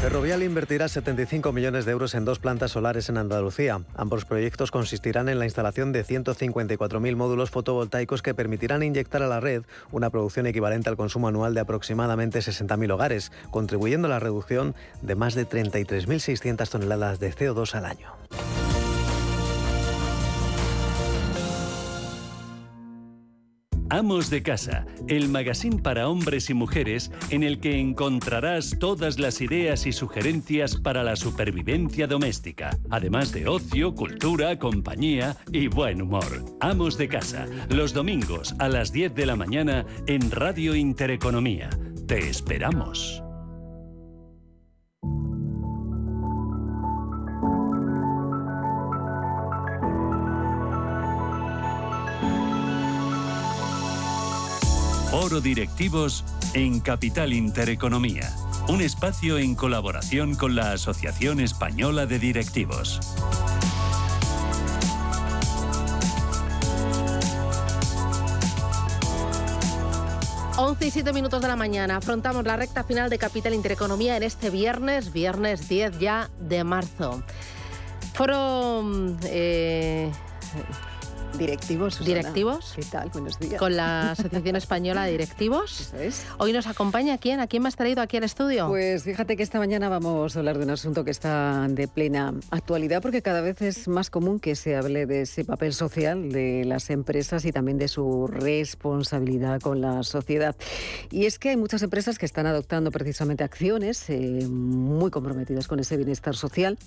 Ferrovial invertirá 75 millones de euros en dos plantas solares en Andalucía. Ambos proyectos consistirán en la instalación de 154.000 módulos fotovoltaicos que permitirán inyectar a la red una producción equivalente al consumo anual de aproximadamente 60.000 hogares, contribuyendo a la reducción de más de 33.600 toneladas de CO2 al año. Amos de Casa, el magazine para hombres y mujeres en el que encontrarás todas las ideas y sugerencias para la supervivencia doméstica, además de ocio, cultura, compañía y buen humor. Amos de Casa, los domingos a las 10 de la mañana en Radio Intereconomía. Te esperamos. Foro Directivos en Capital Intereconomía. Un espacio en colaboración con la Asociación Española de Directivos. Y 7 minutos de la mañana. Afrontamos la recta final de Capital Intereconomía en este viernes, viernes 10 ya de marzo. Foro mm, eh, Directivos. Directivos. ¿Qué tal? Buenos días. Con la Asociación Española de Directivos. Hoy nos acompaña quién? ¿A quién me has traído aquí al estudio? Pues fíjate que esta mañana vamos a hablar de un asunto que está de plena actualidad porque cada vez es más común que se hable de ese papel social de las empresas y también de su responsabilidad con la sociedad. Y es que hay muchas empresas que están adoptando precisamente acciones eh, muy comprometidas con ese bienestar social,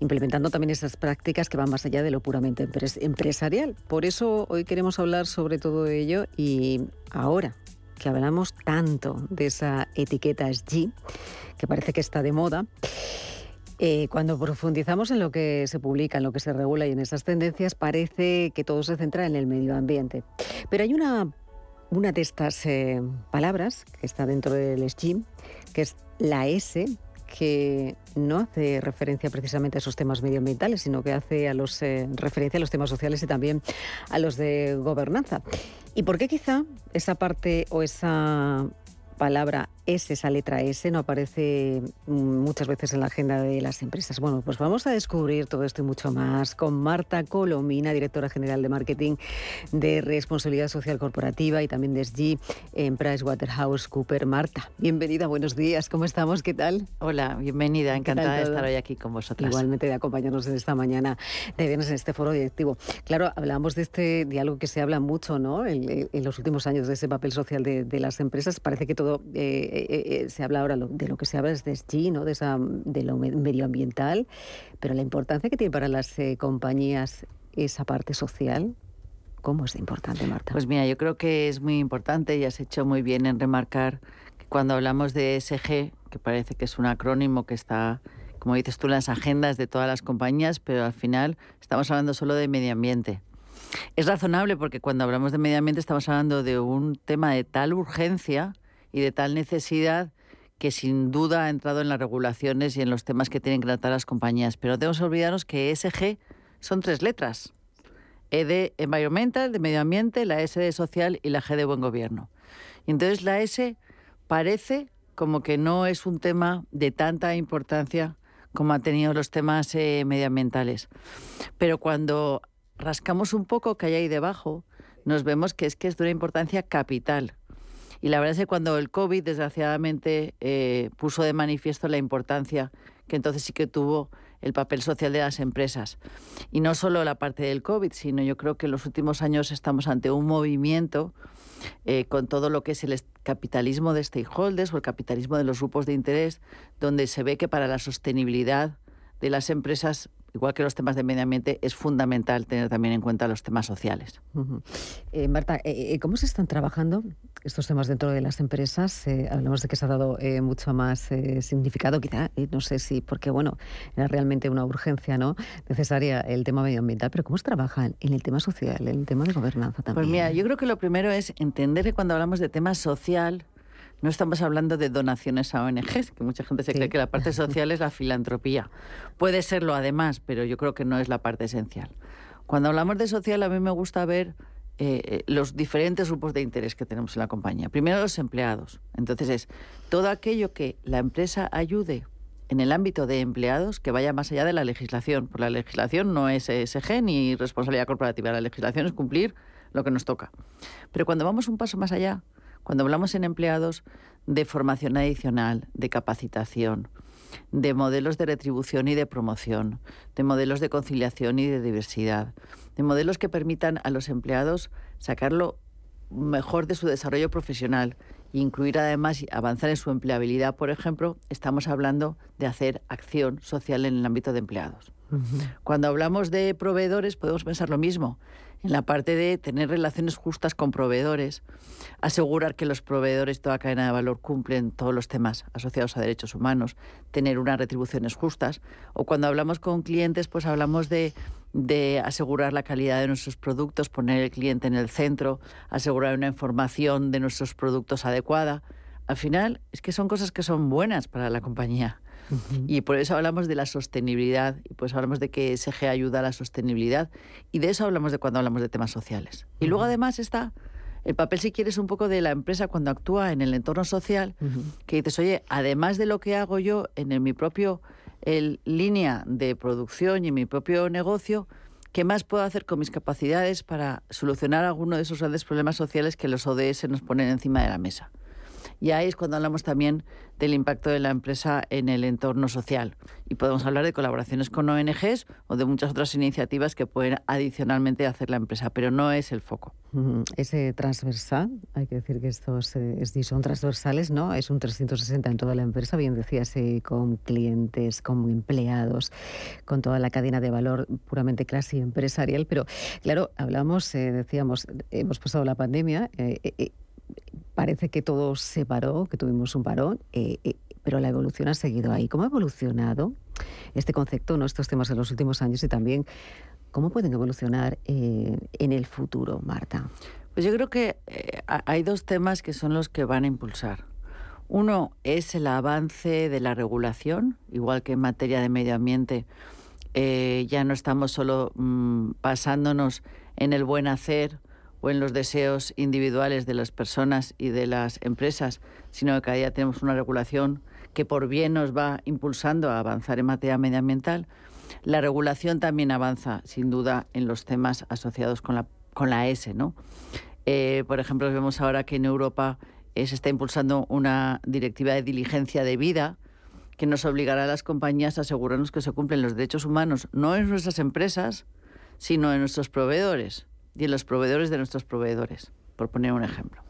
implementando también esas prácticas que van más allá de lo puramente empresarial por eso hoy queremos hablar sobre todo ello y ahora que hablamos tanto de esa etiqueta SG, que parece que está de moda, eh, cuando profundizamos en lo que se publica, en lo que se regula y en esas tendencias, parece que todo se centra en el medio ambiente. Pero hay una, una de estas eh, palabras que está dentro del SG, que es la S, que no hace referencia precisamente a esos temas medioambientales, sino que hace a los, eh, referencia a los temas sociales y también a los de gobernanza. ¿Y por qué quizá esa parte o esa palabra S, esa letra S, no aparece muchas veces en la agenda de las empresas. Bueno, pues vamos a descubrir todo esto y mucho más con Marta Colomina, directora general de marketing de responsabilidad social corporativa y también de SG en PricewaterhouseCoopers. Marta, bienvenida, buenos días, ¿cómo estamos? ¿Qué tal? Hola, bienvenida, encantada de estar hoy aquí con vosotras. Igualmente de acompañarnos en esta mañana de viernes en este foro directivo. Claro, hablamos de este diálogo que se habla mucho, ¿no? En, los últimos años de ese papel social de, las empresas. Parece que todo eh, eh, eh, se habla ahora de lo que se habla es de SG, ¿no? de, esa, lo medioambiental, pero la importancia que tiene para las eh, compañías esa parte social, ¿cómo es importante, Marta? Pues mira, yo creo que es muy importante y has hecho muy bien en remarcar que cuando hablamos de SG, que parece que es un acrónimo que está como dices tú, en las agendas de todas las compañías, pero al final estamos hablando solo de medio ambiente. Es razonable porque cuando hablamos de medio ambiente estamos hablando de un tema de tal urgencia y de tal necesidad que sin duda ha entrado en las regulaciones y en los temas que tienen que tratar las compañías. Pero que olvidarnos que ESG son tres letras. E de environmental, de medio ambiente, la S de social y la G de buen gobierno. Y entonces la S parece como que no es un tema de tanta importancia como han tenido los temas eh, medioambientales. Pero cuando rascamos un poco que hay ahí debajo, nos vemos que es que es de una importancia capital. Y la verdad es que cuando el COVID, desgraciadamente, eh, puso de manifiesto la importancia que entonces sí que tuvo el papel social de las empresas. Y no solo la parte del COVID, sino yo creo que en los últimos años estamos ante un movimiento eh, con todo lo que es el capitalismo de stakeholders o el capitalismo de los grupos de interés, donde se ve que para la sostenibilidad de las empresas igual que los temas de medio ambiente, es fundamental tener también en cuenta los temas sociales. Eh, Marta, eh, eh, ¿cómo se están trabajando estos temas dentro de las empresas? hablamos de que se ha dado mucho más significado, quizá, no sé si, porque bueno, era realmente una urgencia ¿no? necesaria el tema medioambiental, pero ¿cómo se trabaja en el tema social, en el tema de gobernanza también? Pues mira, yo creo que lo primero es entender que cuando hablamos de tema social, no estamos hablando de donaciones a ONGs, que mucha gente se cree que la parte social es la filantropía. Puede serlo además, pero yo creo que no es la parte esencial. Cuando hablamos de social, a mí me gusta ver eh, eh, los diferentes grupos de interés que tenemos en la compañía. Primero los empleados. Entonces es todo aquello que la empresa ayude en el ámbito de empleados que vaya más allá de la legislación. Porque la legislación no es ESG ni responsabilidad corporativa. La legislación es cumplir lo que nos toca. Pero cuando vamos un paso más allá, cuando hablamos en empleados de formación adicional, de capacitación, de modelos de retribución y de promoción, de modelos de conciliación y de diversidad, de modelos que permitan a los empleados sacarlo mejor de su desarrollo profesional e incluir además avanzar en su empleabilidad, por ejemplo, estamos hablando de hacer acción social en el ámbito de empleados. Cuando hablamos de proveedores podemos pensar lo mismo en la parte de tener relaciones justas con proveedores, asegurar que los proveedores toda cadena de valor cumplen todos los temas asociados a derechos humanos, tener unas retribuciones justas, o cuando hablamos con clientes, pues hablamos de, de asegurar la calidad de nuestros productos, poner el cliente en el centro, asegurar una información de nuestros productos adecuada. Al final, es que son cosas que son buenas para la compañía. Y por eso hablamos de la sostenibilidad y pues hablamos de que SG ayuda a la sostenibilidad y de eso hablamos de cuando hablamos de temas sociales. Y luego además está el papel, si quieres, un poco de la empresa cuando actúa en el entorno social, que dices, oye, además de lo que hago yo en mi propio línea de producción y en mi propio negocio, ¿qué más puedo hacer con mis capacidades para solucionar alguno de esos grandes problemas sociales que los ODS nos ponen encima de la mesa? Y ahí es cuando hablamos también del impacto de la empresa en el entorno social. Y podemos hablar de colaboraciones con ONGs o de muchas otras iniciativas que pueden adicionalmente hacer la empresa, pero no es el foco. Ese transversal, hay que decir que estos eh, son transversales, ¿no? Es un 360 en toda la empresa, bien decías, con clientes, con empleados, con toda la cadena de valor puramente clase empresarial. Pero claro, hablamos, eh, decíamos, hemos pasado la pandemia. Parece que todo se paró, que tuvimos un parón, eh, eh, pero la evolución ha seguido ahí. ¿Cómo ha evolucionado este concepto, estos temas en los últimos años y también cómo pueden evolucionar eh, en el futuro, Marta? Pues yo creo que hay dos temas que son los que van a impulsar. Uno es el avance de la regulación, igual que en materia de medio ambiente. ya no estamos solo mm, basándonos en el buen hacer o en los deseos individuales de las personas y de las empresas, sino que cada día tenemos una regulación que por bien nos va impulsando a avanzar en materia medioambiental. La regulación también avanza, sin duda, en los temas asociados con la, con la S. ¿no? Eh, por ejemplo, vemos ahora que en Europa eh, se está impulsando una directiva de diligencia de vida que nos obligará a las compañías a asegurarnos que se cumplen los derechos humanos, no en nuestras empresas, sino en nuestros proveedores y en los proveedores de nuestros proveedores, por poner un ejemplo.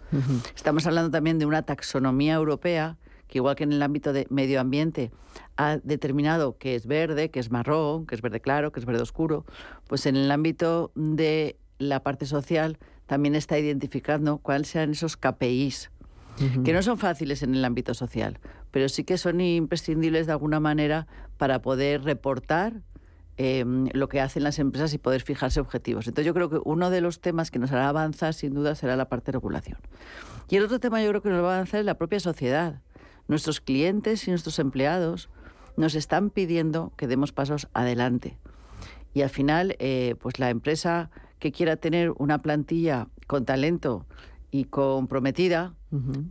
Estamos hablando también de una taxonomía europea que igual que en el ámbito de medio ambiente ha determinado que es verde, que es marrón, que es verde claro, que es verde oscuro, pues en el ámbito de la parte social también está identificando cuáles sean esos KPIs, que no son fáciles en el ámbito social, pero sí que son imprescindibles de alguna manera para poder reportar Em, lo que hacen las empresas y poder fijarse objetivos. Entonces yo creo que uno de los temas que nos hará avanzar sin duda será la parte de regulación. Y el otro tema yo creo que nos va a avanzar es la propia sociedad. Nuestros clientes y nuestros empleados nos están pidiendo que demos pasos adelante. Y al final, eh, pues la empresa que quiera tener una plantilla con talento y comprometida,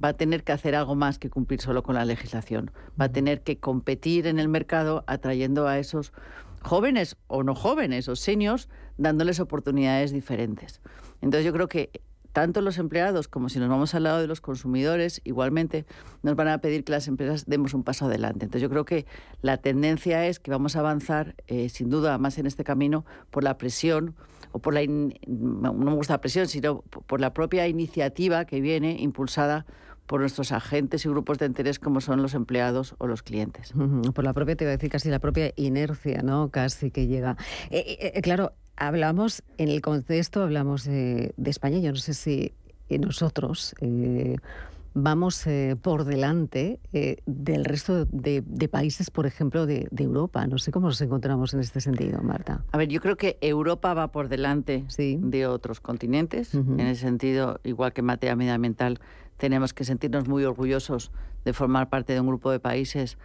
va a tener que hacer algo más que cumplir solo con la legislación. Va a tener que competir en el mercado atrayendo a esos jóvenes o no jóvenes o seniors, dándoles oportunidades diferentes. Entonces yo creo que tanto los empleados como si nos vamos al lado de los consumidores, igualmente nos van a pedir que las empresas demos un paso adelante. Entonces yo creo que la tendencia es que vamos a avanzar, eh, sin duda, más en este camino por la presión o por la, no me gusta la presión, sino por la propia iniciativa que viene impulsada por nuestros agentes y grupos de interés como son los empleados o los clientes. Por la propia, te iba a decir casi la propia inercia, ¿no? Casi que llega. Eh, eh, eh, claro, hablamos, en el contexto hablamos de España, yo no sé si nosotros vamos por delante del resto de, países, por ejemplo, de, Europa. No sé cómo nos encontramos en este sentido, Marta. A ver, yo creo que Europa va por delante de otros continentes, en el sentido, igual que en materia medioambiental, tenemos que sentirnos muy orgullosos de formar parte de un grupo de países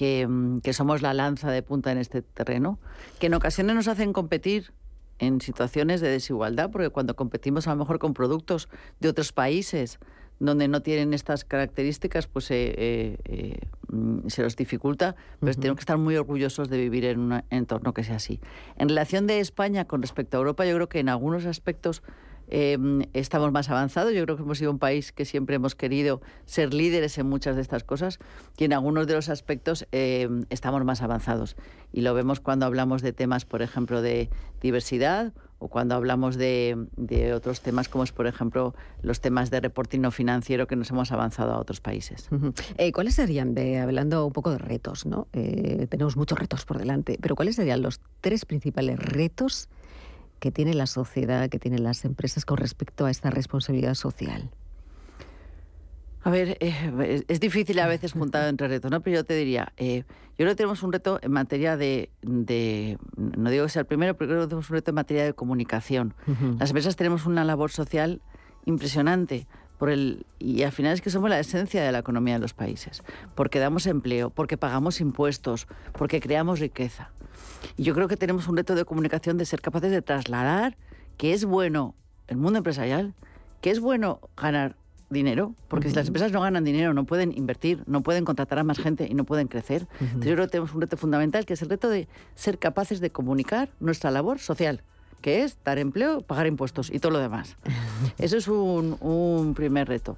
mm, que, somos la lanza de punta en este terreno, que en ocasiones nos hacen competir en situaciones de desigualdad, porque cuando competimos a lo mejor con productos de otros países, donde no tienen estas características, pues eh, eh, mm, se los dificulta, pero tenemos que estar muy orgullosos de vivir en un entorno que sea así. En relación de España con respecto a Europa, yo creo que en algunos aspectos em, estamos más avanzados. Yo creo que hemos sido un país que siempre hemos querido ser líderes en muchas de estas cosas y en algunos de los aspectos em, estamos más avanzados. Y lo vemos cuando hablamos de temas, por ejemplo, de diversidad o cuando hablamos de, otros temas como es, por ejemplo, los temas de reporting no financiero que nos hemos avanzado a otros países. Eh, ¿Cuáles serían, hablando un poco de retos, ¿no? Eh, tenemos muchos retos por delante, pero ¿cuáles serían los tres principales retos que tiene la sociedad, que tienen las empresas con respecto a esta responsabilidad social? A ver, eh, es difícil a veces juntar entre retos, ¿no? Pero yo te diría, eh, yo creo que tenemos un reto en materia de, no digo que sea el primero, pero creo que tenemos un reto en materia de comunicación. Las empresas tenemos una labor social impresionante. Por el, y al final es que somos la esencia de la economía de los países, porque damos empleo, porque pagamos impuestos, porque creamos riqueza. Y yo creo que tenemos un reto de comunicación de ser capaces de trasladar que es bueno el mundo empresarial, que es bueno ganar dinero, porque si las empresas no ganan dinero, no pueden invertir, no pueden contratar a más gente y no pueden crecer. Entonces yo creo que tenemos un reto fundamental, que es el reto de ser capaces de comunicar nuestra labor social, que es dar empleo, pagar impuestos y todo lo demás. Eso es un, un primer reto.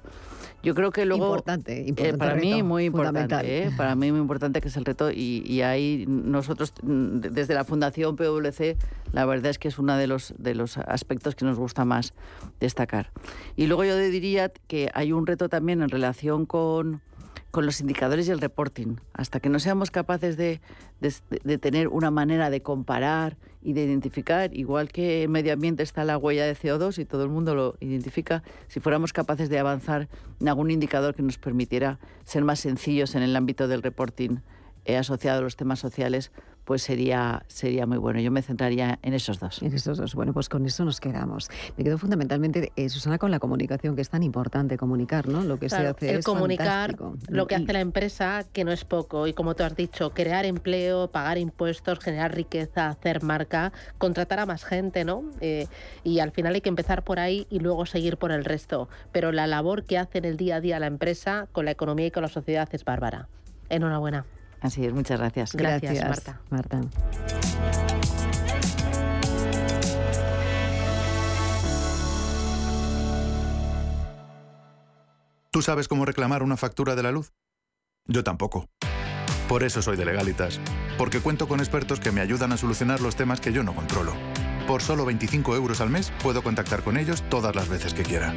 Yo creo que luego... Importante, importante eh, para mí muy importante, eh, para mí muy importante que es el reto y, ahí nosotros desde la Fundación PwC la verdad es que es uno de los, de los aspectos que nos gusta más destacar. Y luego yo diría que hay un reto también en relación con con los indicadores y el reporting. Hasta que no seamos capaces de, tener una manera de comparar y de identificar, igual que en medio ambiente está la huella de CO2 y todo el mundo lo identifica, si fuéramos capaces de avanzar en algún indicador que nos permitiera ser más sencillos en el ámbito del reporting asociado a los temas sociales, pues sería, sería muy bueno. Yo me centraría en esos dos. En esos dos. Bueno, pues con eso nos quedamos. Me quedo fundamentalmente, eh, Susana, con la comunicación, que es tan importante comunicar, ¿no? Lo que se hace el comunicar lo que hace la empresa, que no es poco. Y como tú has dicho, crear empleo, pagar impuestos, generar riqueza, hacer marca, contratar a más gente, ¿no? Eh, y al final hay que empezar por ahí y luego seguir por el resto. Pero la labor que hace en el día a día la empresa con la economía y con la sociedad es bárbara. Enhorabuena. Así es, muchas gracias. Gracias, Marta. Marta. ¿Tú sabes cómo reclamar una factura de la luz? Yo tampoco. Por eso soy de Legalitas, porque cuento con expertos que me ayudan a solucionar los temas que yo no controlo. Por solo 25 euros al mes puedo contactar con ellos todas las veces que quiera.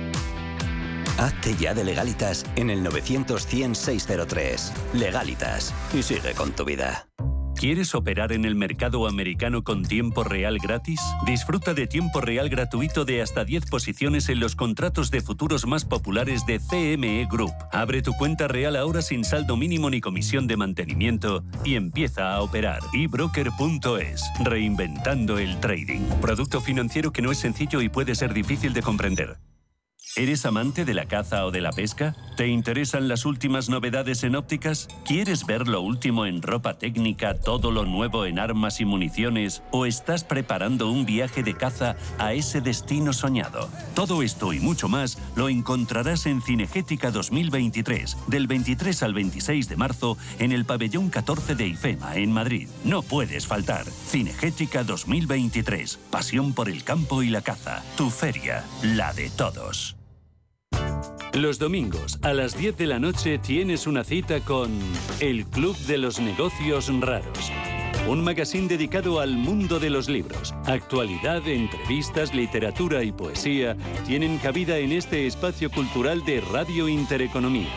Hazte ya de Legalitas en el 900 100 603. Legalitas. Y sigue con tu vida. ¿Quieres operar en el mercado americano con tiempo real gratis? Disfruta de tiempo real gratuito de hasta 10 posiciones en los contratos de futuros más populares de CME Group. Abre tu cuenta real ahora sin saldo mínimo ni comisión de mantenimiento y empieza a operar. ebroker.es, reinventando el trading. Producto financiero que no es sencillo y puede ser difícil de comprender. ¿Eres amante de la caza o de la pesca? ¿Te interesan las últimas novedades en ópticas? ¿Quieres ver lo último en ropa técnica, todo lo nuevo en armas y municiones? ¿O estás preparando un viaje de caza a ese destino soñado? Todo esto y mucho más lo encontrarás en Cinegética 2023, del 23 al 26 de marzo, en el pabellón 14 de IFEMA, en Madrid. No puedes faltar. Cinegética 2023, pasión por el campo y la caza. Tu feria, la de todos. Los domingos a las 10 de la noche tienes una cita con El Club de los Negocios Raros. Un magazine dedicado al mundo de los libros. Actualidad, entrevistas, literatura y poesía tienen cabida en este espacio cultural de Radio Intereconomía.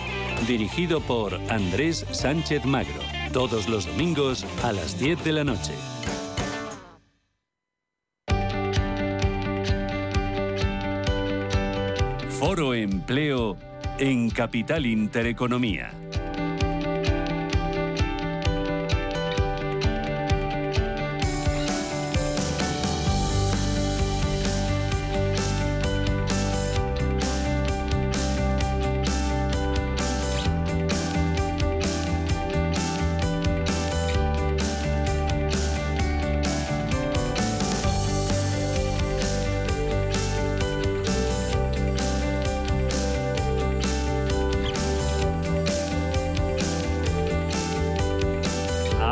Dirigido por Andrés Sánchez Magro. Todos los domingos a las 10 de la noche. Foro Empleo en Capital Intereconomía.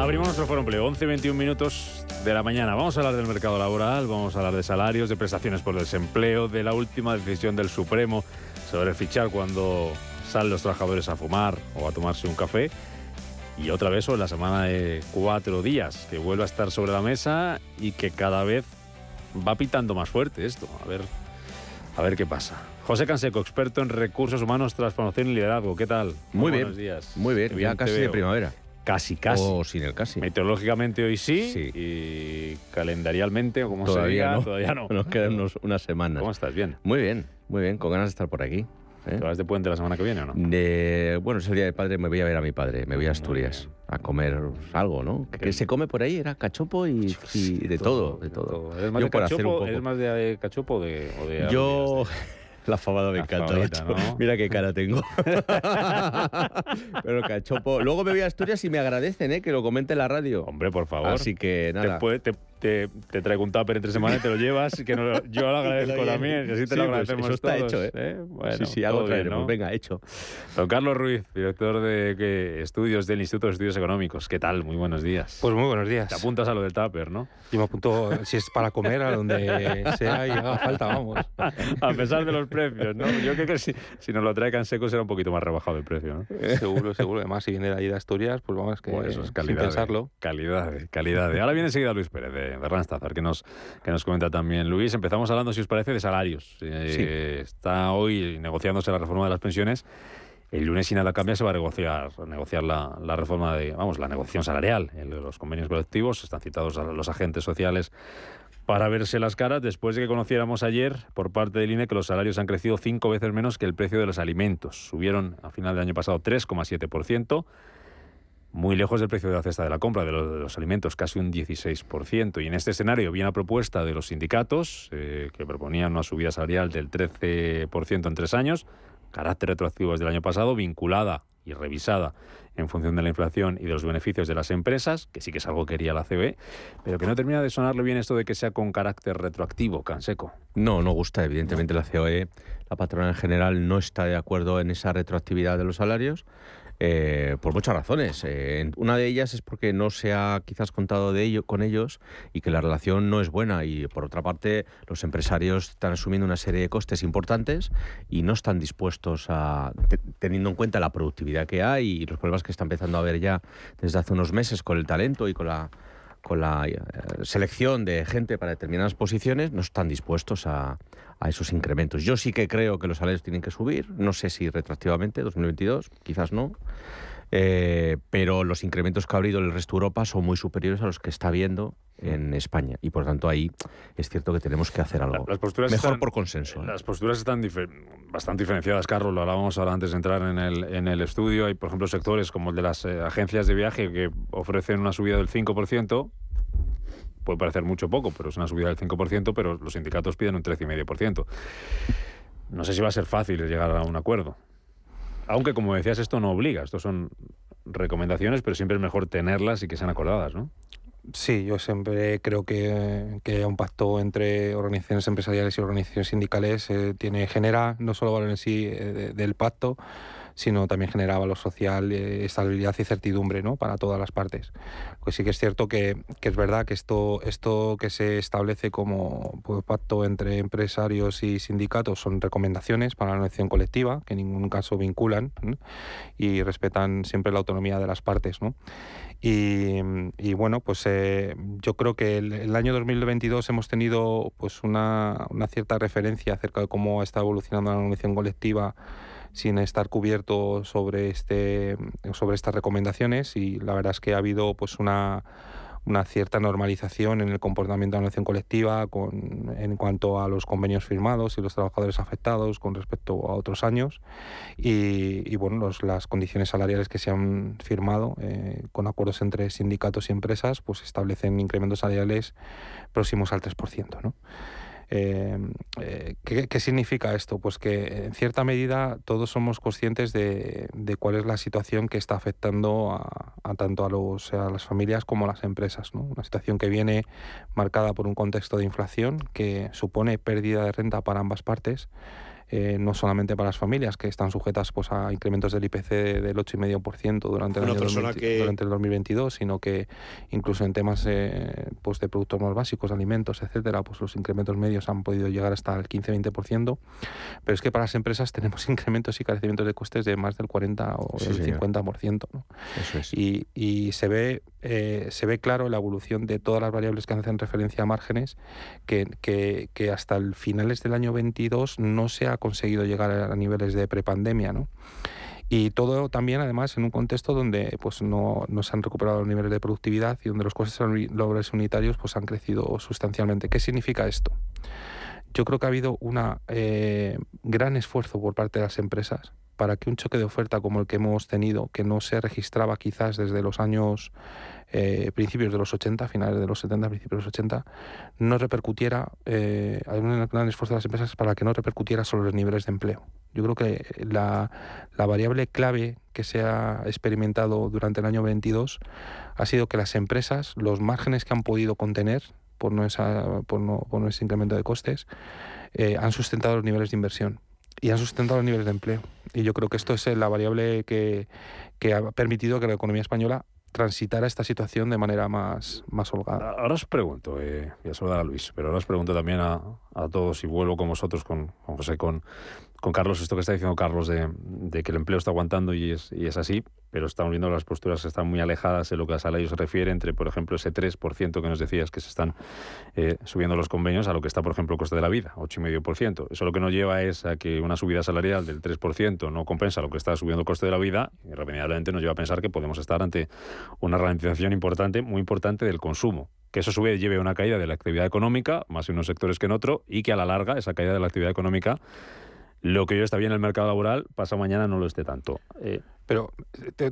Empezamos nuestro foro empleo, 11, 21 minutos de la mañana. Vamos a hablar del mercado laboral, vamos a hablar de salarios, de prestaciones por desempleo, de la última decisión del Supremo sobre fichar cuando salen los trabajadores a fumar o a tomarse un café. Y otra vez sobre la semana de cuatro días, que vuelve a estar sobre la mesa y que cada vez va pitando más fuerte esto. A ver, a ver qué pasa. José Canseco, experto en recursos humanos, transformación y liderazgo. ¿Qué tal? Muy bien. Buenos días. Muy bien, ya casi de primavera. Casi, casi. O sin el casi. Meteorológicamente hoy sí, Sí. y calendarialmente, o como se Todavía diga, no. todavía no. Nos quedan unos- unas semanas. ¿Cómo estás? ¿Bien? Muy bien, muy bien, con ganas de estar por aquí. ¿eh? ¿Te vas de puente la semana que viene o no? De- bueno, es el día del padre, me voy a ver a mi padre, me voy a Asturias a comer algo, ¿no? ¿Qué se come por ahí? Era cachopo y, y de todo, de todo. ¿Eres más Yo de por hacer cachopo, un poco. ¿eres más de cachopo o de, o de Yo... La fabada me La encanta. Mira qué cara tengo. Pero cachopo. Luego me voy a Asturias y me agradecen, ¿eh? Que lo comente en la radio. Hombre, por favor. Así que Te, nada. puede- te, te- te traigo un tupper entre semana y te lo llevas, que no lo- yo lo agradezco también, y así te Sí, lo pues agradecemos eso está todos, hecho, ¿eh? Bueno, sí, sí, algo traeremos. ¿no? Venga, hecho. Don Carlos Ruiz, director de ¿qué? estudios del Instituto de Estudios Económicos. ¿Qué tal? Muy buenos días. Pues muy buenos días. Te apuntas a lo del tupper, ¿no? Yo me apunto, si es para comer, a donde sea y haga falta, vamos. A pesar de los precios, ¿no? Yo creo que si, si nos lo trae Canseco será un poquito más rebajado el precio, ¿no? Seguro, seguro. Además, si viene de ahí de Asturias, pues vamos, que Pues eso es sin calidad. pensarlo. Calidad, calidad. Ahora viene enseguida Luis Pérez de, de Randstad, que nos, que nos comenta también. Luis, empezamos hablando, si os parece, de salarios. Eh, Está hoy negociándose la reforma de las pensiones. El lunes, si nada cambia, se va a negociar, a negociar la, la reforma de, vamos, la negociación salarial. Los convenios colectivos, están citados a los agentes sociales para verse las caras después de que conociéramos ayer por parte del INE que los salarios han crecido cinco veces menos que el precio de los alimentos. Subieron a final del año pasado 3,7%, muy lejos del precio de la cesta de la compra de los, de los alimentos, casi un 16%. Y en este escenario viene a propuesta de los sindicatos, eh, que proponían una subida salarial del 13% en tres años, carácter retroactivo desde el año pasado, vinculada y revisada en función de la inflación y de los beneficios de las empresas, que sí que es algo que quería la COE, pero que no termina de sonarle bien esto de que sea con carácter retroactivo, Canseco. No, no gusta. Evidentemente la COE, la patronal en general, no está de acuerdo en esa retroactividad de los salarios. Eh, por muchas razones. Eh, una de ellas es porque no se ha quizás contado de ello con ellos y que la relación no es buena. Y por otra parte, los empresarios están asumiendo una serie de costes importantes y no están dispuestos a, te- teniendo en cuenta la productividad que hay y los problemas que está empezando a haber ya desde hace unos meses con el talento y con la con la eh, selección de gente para determinadas posiciones, no están dispuestos a, a esos incrementos. Yo sí que creo que los salarios tienen que subir, no sé si retroactivamente, 2022, quizás no, eh, pero los incrementos que ha habido en el resto de Europa son muy superiores a los que está habiendo en España y por tanto ahí es cierto que tenemos que hacer algo. Las posturas Mejor están- por consenso. ¿eh? Las posturas están difer- bastante diferenciadas, Carlos. Lo hablábamos ahora antes de entrar en el, en el estudio. Hay, por ejemplo, sectores como el de las eh, agencias de viaje que ofrecen una subida del 5%. Puede parecer mucho poco, pero es una subida del 5%, pero los sindicatos piden un 13,5%. No sé si va a ser fácil llegar a un acuerdo. Aunque, como decías, esto no obliga. Estos son recomendaciones, pero siempre es mejor tenerlas y que sean acordadas, ¿no? Sí, yo siempre creo que, que un pacto entre organizaciones empresariales y organizaciones sindicales eh, tiene genera no solo valor en sí eh, de- del pacto, sino también genera valor social, eh, estabilidad y certidumbre ¿no? para todas las partes. Pues sí que es cierto que, que es verdad que esto, esto que se establece como pues, pacto entre empresarios y sindicatos son recomendaciones para la negociación colectiva, que en ningún caso vinculan ¿no? y respetan siempre la autonomía de las partes. ¿no? Y, y bueno, pues eh, yo creo que el, el año 2022 hemos tenido pues una, una cierta referencia acerca de cómo está evolucionando la negociación colectiva sin estar cubierto sobre este sobre estas recomendaciones y la verdad es que ha habido pues una una cierta normalización en el comportamiento de la negociación colectiva con, en cuanto a los convenios firmados y los trabajadores afectados con respecto a otros años y, y, bueno los, las condiciones salariales que se han firmado eh, con acuerdos entre sindicatos y empresas pues establecen incrementos salariales próximos al 3%. ¿no? Eh, eh, ¿qué, significa esto? Pues que en cierta medida todos somos conscientes de, cuál es la situación que está afectando a, a tanto a, los, a, las familias como a las empresas. ¿no? Una situación que viene marcada por un contexto de inflación que supone pérdida de renta para ambas partes. Eh, no solamente para las familias que están sujetas pues, a incrementos del IPC del 8,5% durante, el año durante el 2022, sino que incluso en temas eh, pues de productos más básicos, alimentos, etcétera, pues los incrementos medios han podido llegar hasta el 15-20%, pero es que para las empresas tenemos incrementos y carecimientos de costes de más del 40 o el 50%. ¿no? Eso es. y, y, se ve eh, se ve claro la evolución de todas las variables que hacen referencia a márgenes que, que, que hasta el finales del año 22 no se ha conseguido llegar a niveles de prepandemia, ¿no? Y todo también, además, en un contexto donde pues, no, no, se han recuperado los niveles de productividad y donde los costes laborales unitarios pues, han crecido sustancialmente. ¿Qué significa esto? Yo creo que ha habido un eh, gran esfuerzo por parte de las empresas para que un choque de oferta como el que hemos tenido, que no se registraba quizás desde los años eh, principios de los 80, finales de los 70, principios de los 80, no repercutiera, eh, hay un gran esfuerzo de las empresas para que no repercutiera sobre los niveles de empleo. Yo creo que la, la variable clave que se ha experimentado durante el año 22 ha sido que las empresas, los márgenes que han podido contener por no, esa, por no, por ese incremento de costes, eh, han sustentado los niveles de inversión y han sustentado los niveles de empleo. Y yo creo que esto es la variable que, que ha permitido que la economía española transitar a esta situación de manera más, más holgada. Ahora os pregunto, eh, voy a saludar a Luis, pero ahora os pregunto también a, a todos y vuelvo con vosotros, con, con José, con, con Carlos, esto que está diciendo Carlos de, que el empleo está aguantando y es, así, pero estamos viendo las posturas que están muy alejadas de lo que a salario se refiere, entre, por ejemplo, ese 3% que nos decías que se están eh, subiendo los convenios a lo que está, por ejemplo, el coste de la vida, 8,5%. Eso lo que nos lleva es a que una subida salarial del 3% no compensa lo que está subiendo el coste de la vida y irremediablemente nos lleva a pensar que podemos estar ante una ralentización importante, muy importante del consumo que eso a su vez lleve a una caída de la actividad económica, más en unos sectores que en otro, y que a la larga esa caída de la actividad económica lo que hoy está bien en el mercado laboral, pasa mañana no lo esté tanto. Eh, pero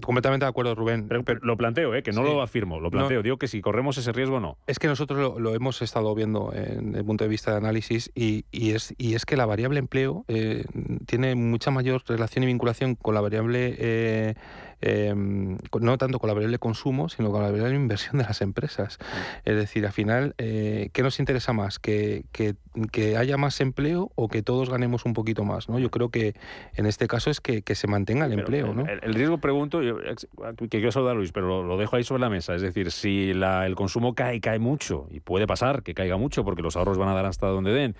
completamente de acuerdo, Rubén. Pero, lo planteo, ¿eh? que no lo afirmo, lo planteo. Digo que si corremos ese riesgo, no. Es que nosotros lo, hemos estado viendo en el punto de vista de análisis y, es, y es que la variable empleo eh, tiene mucha mayor relación y vinculación con la variable eh, Em, no tanto con la variable consumo, sino con la variable inversión de las empresas. Es decir, al final, eh, ¿qué nos interesa más? ¿Que, ¿Que, haya más empleo o que todos ganemos un poquito más? ¿no? Yo creo que en este caso es que, se mantenga el empleo. ¿no? El, riesgo, pregunto, que quiero saludar a Luis, pero lo, dejo ahí sobre la mesa. Es decir, si el consumo cae, cae mucho, y puede pasar que caiga mucho porque los ahorros van a dar hasta donde den,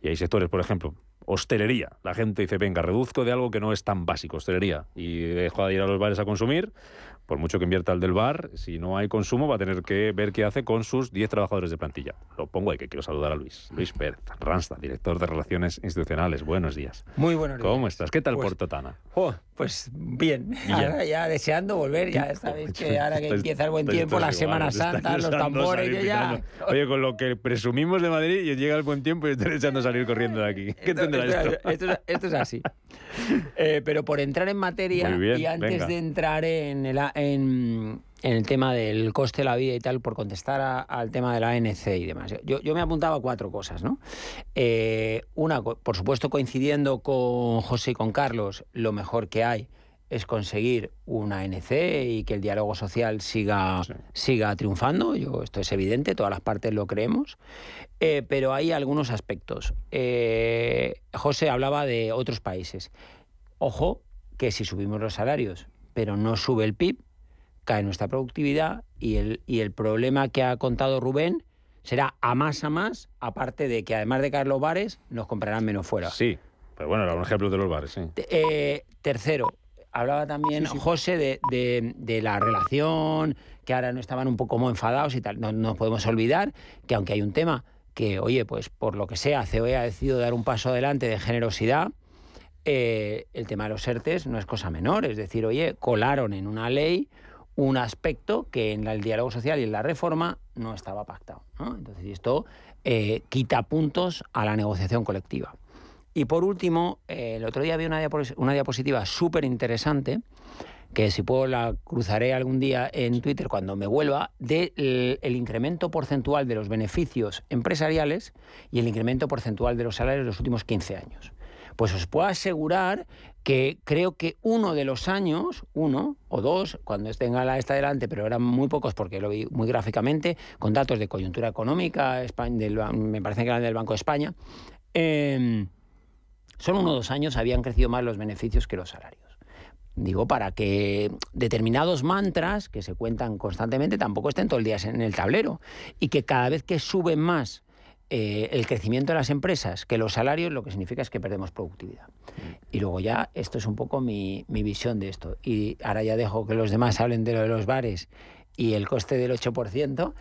y hay sectores, por ejemplo, hostelería. La gente dice, venga, reduzco de algo que no es tan básico, hostelería, y dejo de ir a los bares a consumir, por mucho que invierta el del bar, si no hay consumo va a tener que ver qué hace con sus 10 trabajadores de plantilla. Lo pongo ahí que quiero saludar a Luis. Luis Pérez, Ransta, director de Relaciones Institucionales. Buenos días. Muy buenos días. ¿Cómo estás? ¿Qué tal pues, Puerto Tana? Pues bien. Ahora ya deseando volver, ya sabéis que ahora que empieza el buen tiempo, la Semana Santa, los tambores, ya... Oye, con lo que presumimos de Madrid, y llega el buen tiempo y estoy echando a salir corriendo de aquí. ¿Qué tendrá esto? Esto, es así. Eh, pero por entrar en materia y antes de entrar en el, en, el tema del coste de la vida y tal, por contestar al tema de la ANC y demás. Yo, yo me apuntaba cuatro cosas, ¿no? Eh, una, por supuesto, coincidiendo con José y con Carlos, lo mejor que hay es conseguir una ANC y que el diálogo social siga, siga triunfando. Yo, esto es evidente, todas las partes lo creemos. Eh, pero hay algunos aspectos. Eh, José hablaba de otros países. Ojo, que si subimos los salarios, pero no sube el PIB, cae nuestra productividad y el, y el problema que ha contado Rubén será a más a más, aparte de que además de caer los bares, nos comprarán menos fuera. Sí, pero bueno, era un ejemplo de los bares, sí. Eh, tercero, hablaba también José de, la relación, que ahora no estaban un poco como enfadados y tal. No, no podemos olvidar que aunque hay un tema que, oye, pues por lo que sea, COE ha decidido dar un paso adelante de generosidad, eh, el tema de los ERTES no es cosa menor. Es decir, oye, colaron en una ley un aspecto que en el diálogo social y en la reforma no estaba pactado. Entonces, esto eh, quita puntos a la negociación colectiva. Y por último, eh, el otro día vi una, diapositiva súper interesante, que si puedo la cruzaré algún día en Twitter cuando me vuelva, del de el incremento porcentual de los beneficios empresariales y el incremento porcentual de los salarios en los últimos 15 años. Pues os puedo asegurar que creo que uno de los años, uno o dos, cuando tenga la esta delante, pero eran muy pocos porque lo vi muy gráficamente, con datos de coyuntura económica, me parece que eran del Banco de España, eh, solo uno o dos años habían crecido más los beneficios que los salarios. Digo, para que determinados mantras que se cuentan constantemente tampoco estén todo el día en el tablero y que cada vez que suben más eh, el crecimiento de las empresas que los salarios, lo que significa es que perdemos productividad. Y luego ya, esto es un poco mi, mi visión de esto. Y ahora ya dejo que los demás hablen de lo de los bares y el coste del 8%,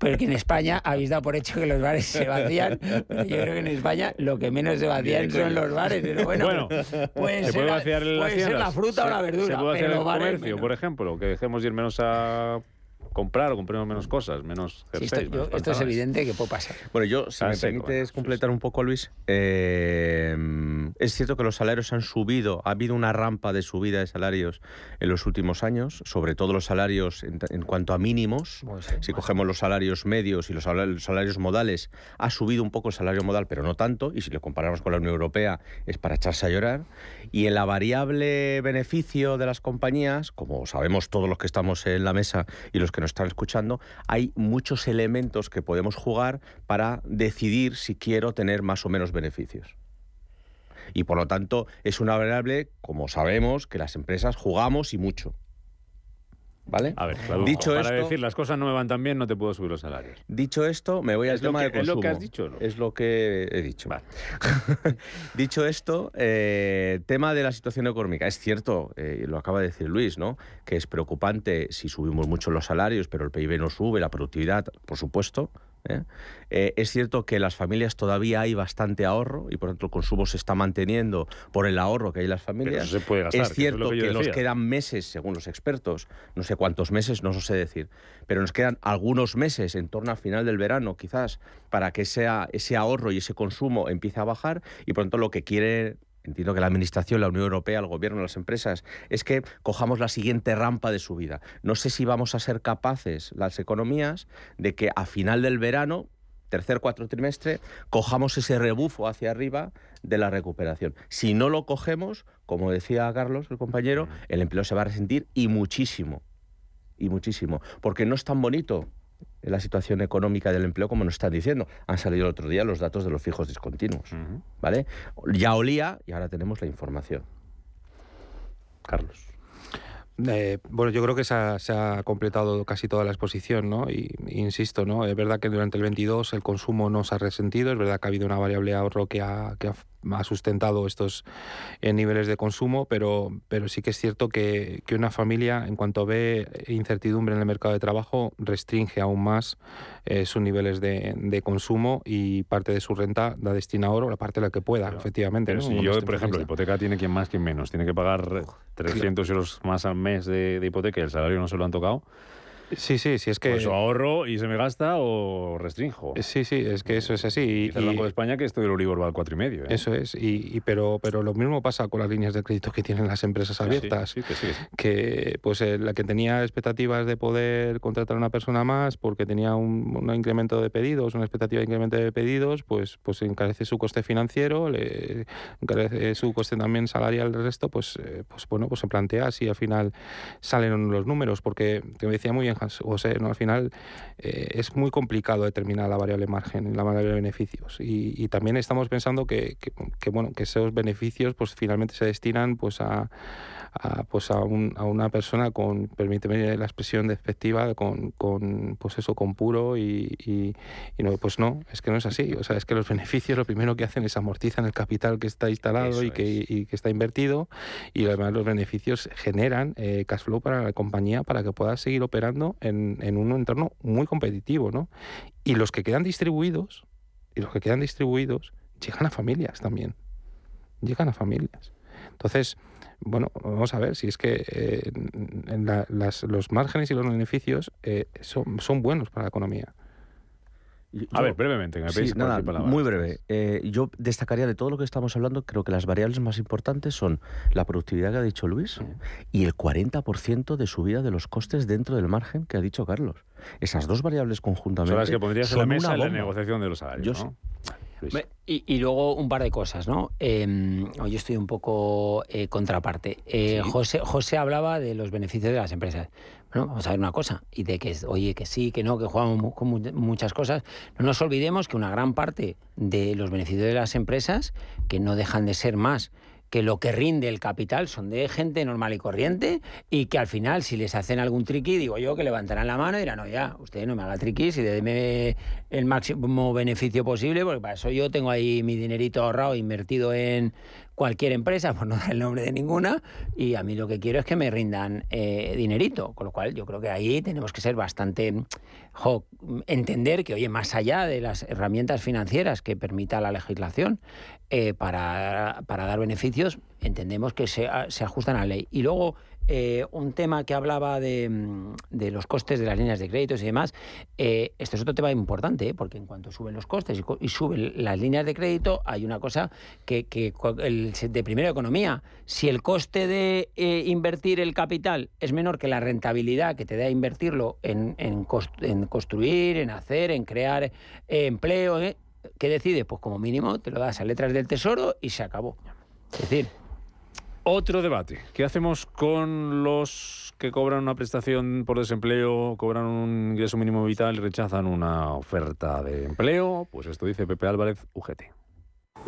pero que en España habéis dado por hecho que los bares se vacían. Yo creo que en España lo que menos se vacían son los bares. Pero bueno, Bueno, puede ¿se ser, puede la, vaciar las puede ser la fruta o la Se- verdura. Se puede pero el bares comercio, menos. por ejemplo, que dejemos ir menos a comprar o compremos menos cosas, menos Sí, esto, jerseys, yo- menos esto es evidente que puede pasar. Bueno, yo, si Está me seco, permites sí, completar un poco, Luis, eh, es cierto que los salarios han subido, ha habido una rampa de subida de salarios en los últimos años, sobre todo los salarios en, en cuanto a mínimos. Pues sí, Si cogemos los salarios medios y los salarios modales, ha subido un poco el salario modal, pero no tanto, y si lo comparamos con la Unión Europea es para echarse a llorar. Y en la variable beneficio de las compañías, como sabemos todos los que estamos en la mesa y los que nos están escuchando, hay muchos elementos que podemos jugar para decidir si quiero tener más o menos beneficios. Y por lo tanto es una variable, como sabemos, que las empresas jugamos y mucho. ¿Vale? A ver, Dicho para esto- decir las cosas no me van tan bien, no te puedo subir los salarios. Dicho esto, me voy al tema que- de es lo consumo. que has dicho, ¿no? Es lo que he dicho. Vale. Dicho esto, eh, tema de la situación económica. Es cierto, eh, lo acaba de decir Luis, ¿no? Que es preocupante si subimos mucho los salarios, pero el PIB no sube, la productividad, por supuesto. ¿Eh? Eh, es cierto que en las familias todavía hay bastante ahorro y por tanto el consumo se está manteniendo por el ahorro que hay en las familias. eso se puede gastar, es que es lo cierto que que, yo nos quedan meses, según los expertos, no sé cuántos meses, no lo sé decir, pero nos quedan algunos meses en torno al final del verano, quizás, para que sea ese ahorro y ese consumo empiece a bajar y por tanto lo que quiere entiendo que la Administración, la Unión Europea, el Gobierno, las empresas, es que cojamos la siguiente rampa de subida. No sé si vamos a ser capaces, las economías, de que a final del verano, tercer, cuarto trimestre, cojamos ese rebufo hacia arriba de la recuperación. Si no lo cogemos, como decía Carlos, el compañero, el empleo se va a resentir y muchísimo. Y muchísimo. Porque no es tan bonito la situación económica del empleo como nos están diciendo. Han salido el otro día los datos de los fijos discontinuos. ¿Vale? Ya olía y ahora tenemos la información. Carlos. Eh, bueno, yo creo que se ha, se ha completado casi toda la exposición, ¿no? Y, insisto, ¿no? Es verdad que durante el 22 el consumo no se ha resentido, es verdad que ha habido una variable ahorro que ha, que ha, ha sustentado estos eh, niveles de consumo, pero, pero sí que es cierto que, que una familia, en cuanto ve incertidumbre en el mercado de trabajo, restringe aún más eh, sus niveles de, de consumo y parte de su renta la destina a oro, la parte de la que pueda, efectivamente. Pero ¿no? si yo, por ejemplo, la hipoteca tiene quien más, quien menos. Tiene que pagar 300 euros más al mes de, de hipoteca y el salario no se lo han tocado. Sí, sí, sí, es que... Pues o ahorro y se me gasta o restrinjo. Sí, sí, es que eso es así. y- el Banco de España que esto del Euribor va al 4,5. ¿eh? Eso es, y, y pero, pero lo mismo pasa con las líneas de crédito que tienen las empresas sí, abiertas. sí, que sí, que sí. que pues eh, la que tenía expectativas de poder contratar a una persona más porque tenía un, un incremento de pedidos, una expectativa de incremento de pedidos, pues pues encarece su coste financiero, le encarece su coste también salarial del resto, pues eh, pues bueno, pues se plantea si al final salen los números, porque te decía muy bien Hans- José, ¿no? al final eh, es muy complicado determinar la variable margen la variable beneficios y, también estamos pensando que, que, que, bueno que esos beneficios pues finalmente se destinan pues a a, pues a, un- a una persona con, permíteme la expresión despectiva, con, con pues eso, con puro y, y- y no, pues no, es que no es así. O sea, es que los beneficios lo primero que hacen es amortizan el capital que está instalado y que, y que está invertido y además los beneficios generan eh, cash flow para la compañía para que pueda seguir operando en, en un entorno muy competitivo, ¿no? Y los que quedan distribuidos, y los que quedan distribuidos, llegan a familias también. Llegan a familias. Entonces, bueno, vamos a ver si es que eh, en la- las- los márgenes y los beneficios eh, son, son buenos para la economía. A ver, brevemente, que me Sí, pedís nada, muy breve. Eh, yo destacaría de todo lo que estamos hablando, creo que las variables más importantes son la productividad que ha dicho Luis y el 40% de subida de los costes dentro del margen que ha dicho Carlos. Esas dos variables conjuntamente Son las que pondrías en la mesa en la negociación de los salarios. Yo ¿no? Luis. Y, y luego un par de cosas, ¿no? Eh, yo estoy un poco eh, contraparte. Eh, José, José hablaba de los beneficios de las empresas. Bueno, vamos a ver una cosa, y de que, oye, que sí, que no, que jugamos con muchas cosas. No nos olvidemos que una gran parte de los beneficios de las empresas, que no dejan de ser más que lo que rinde el capital son de gente normal y corriente y que al final si les hacen algún triqui, digo yo que levantarán la mano y dirán, no, ya, usted no me haga triquis y déme el máximo beneficio posible, porque para eso yo tengo ahí mi dinerito ahorrado, invertido en cualquier empresa, por no dar el nombre de ninguna, y a mí lo que quiero es que me rindan eh, dinerito, con lo cual yo creo que ahí tenemos que ser bastante, entender que, oye, más allá de las herramientas financieras que permita la legislación eh, para, para, dar beneficios, entendemos que se, se ajustan a la ley. Y luego eh, un tema que hablaba mm, de, los costes de las líneas de créditos y demás. Eh, este es otro tema importante, ¿eh? porque en cuanto suben los costes y, suben las líneas de crédito, hay una cosa que, de primera economía, si el coste de invertir el capital es menor que la rentabilidad que te da invertirlo en, en, construir, en hacer, en crear empleo, ¿qué decides? Pues como mínimo te lo das a letras del tesoro y se acabó. Es decir, otro debate. ¿Qué hacemos con los que cobran una prestación por desempleo, cobran un ingreso mínimo vital y rechazan una oferta de empleo? Pues esto dice Pepe Álvarez, UGT.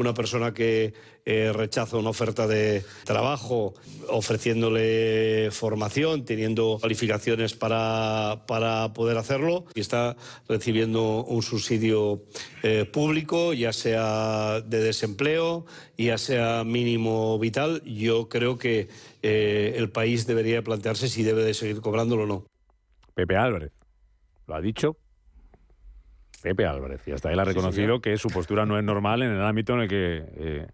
Una persona que eh, rechaza una oferta de trabajo ofreciéndole formación, teniendo cualificaciones para, para poder hacerlo y está recibiendo un subsidio eh, público, ya sea de desempleo, ya sea mínimo vital, yo creo que eh, el país debería plantearse si debe de seguir cobrándolo o no. Pepe Álvarez lo ha dicho Pepe Álvarez. Y hasta él ha reconocido que su postura no es normal en el ámbito en el que eh,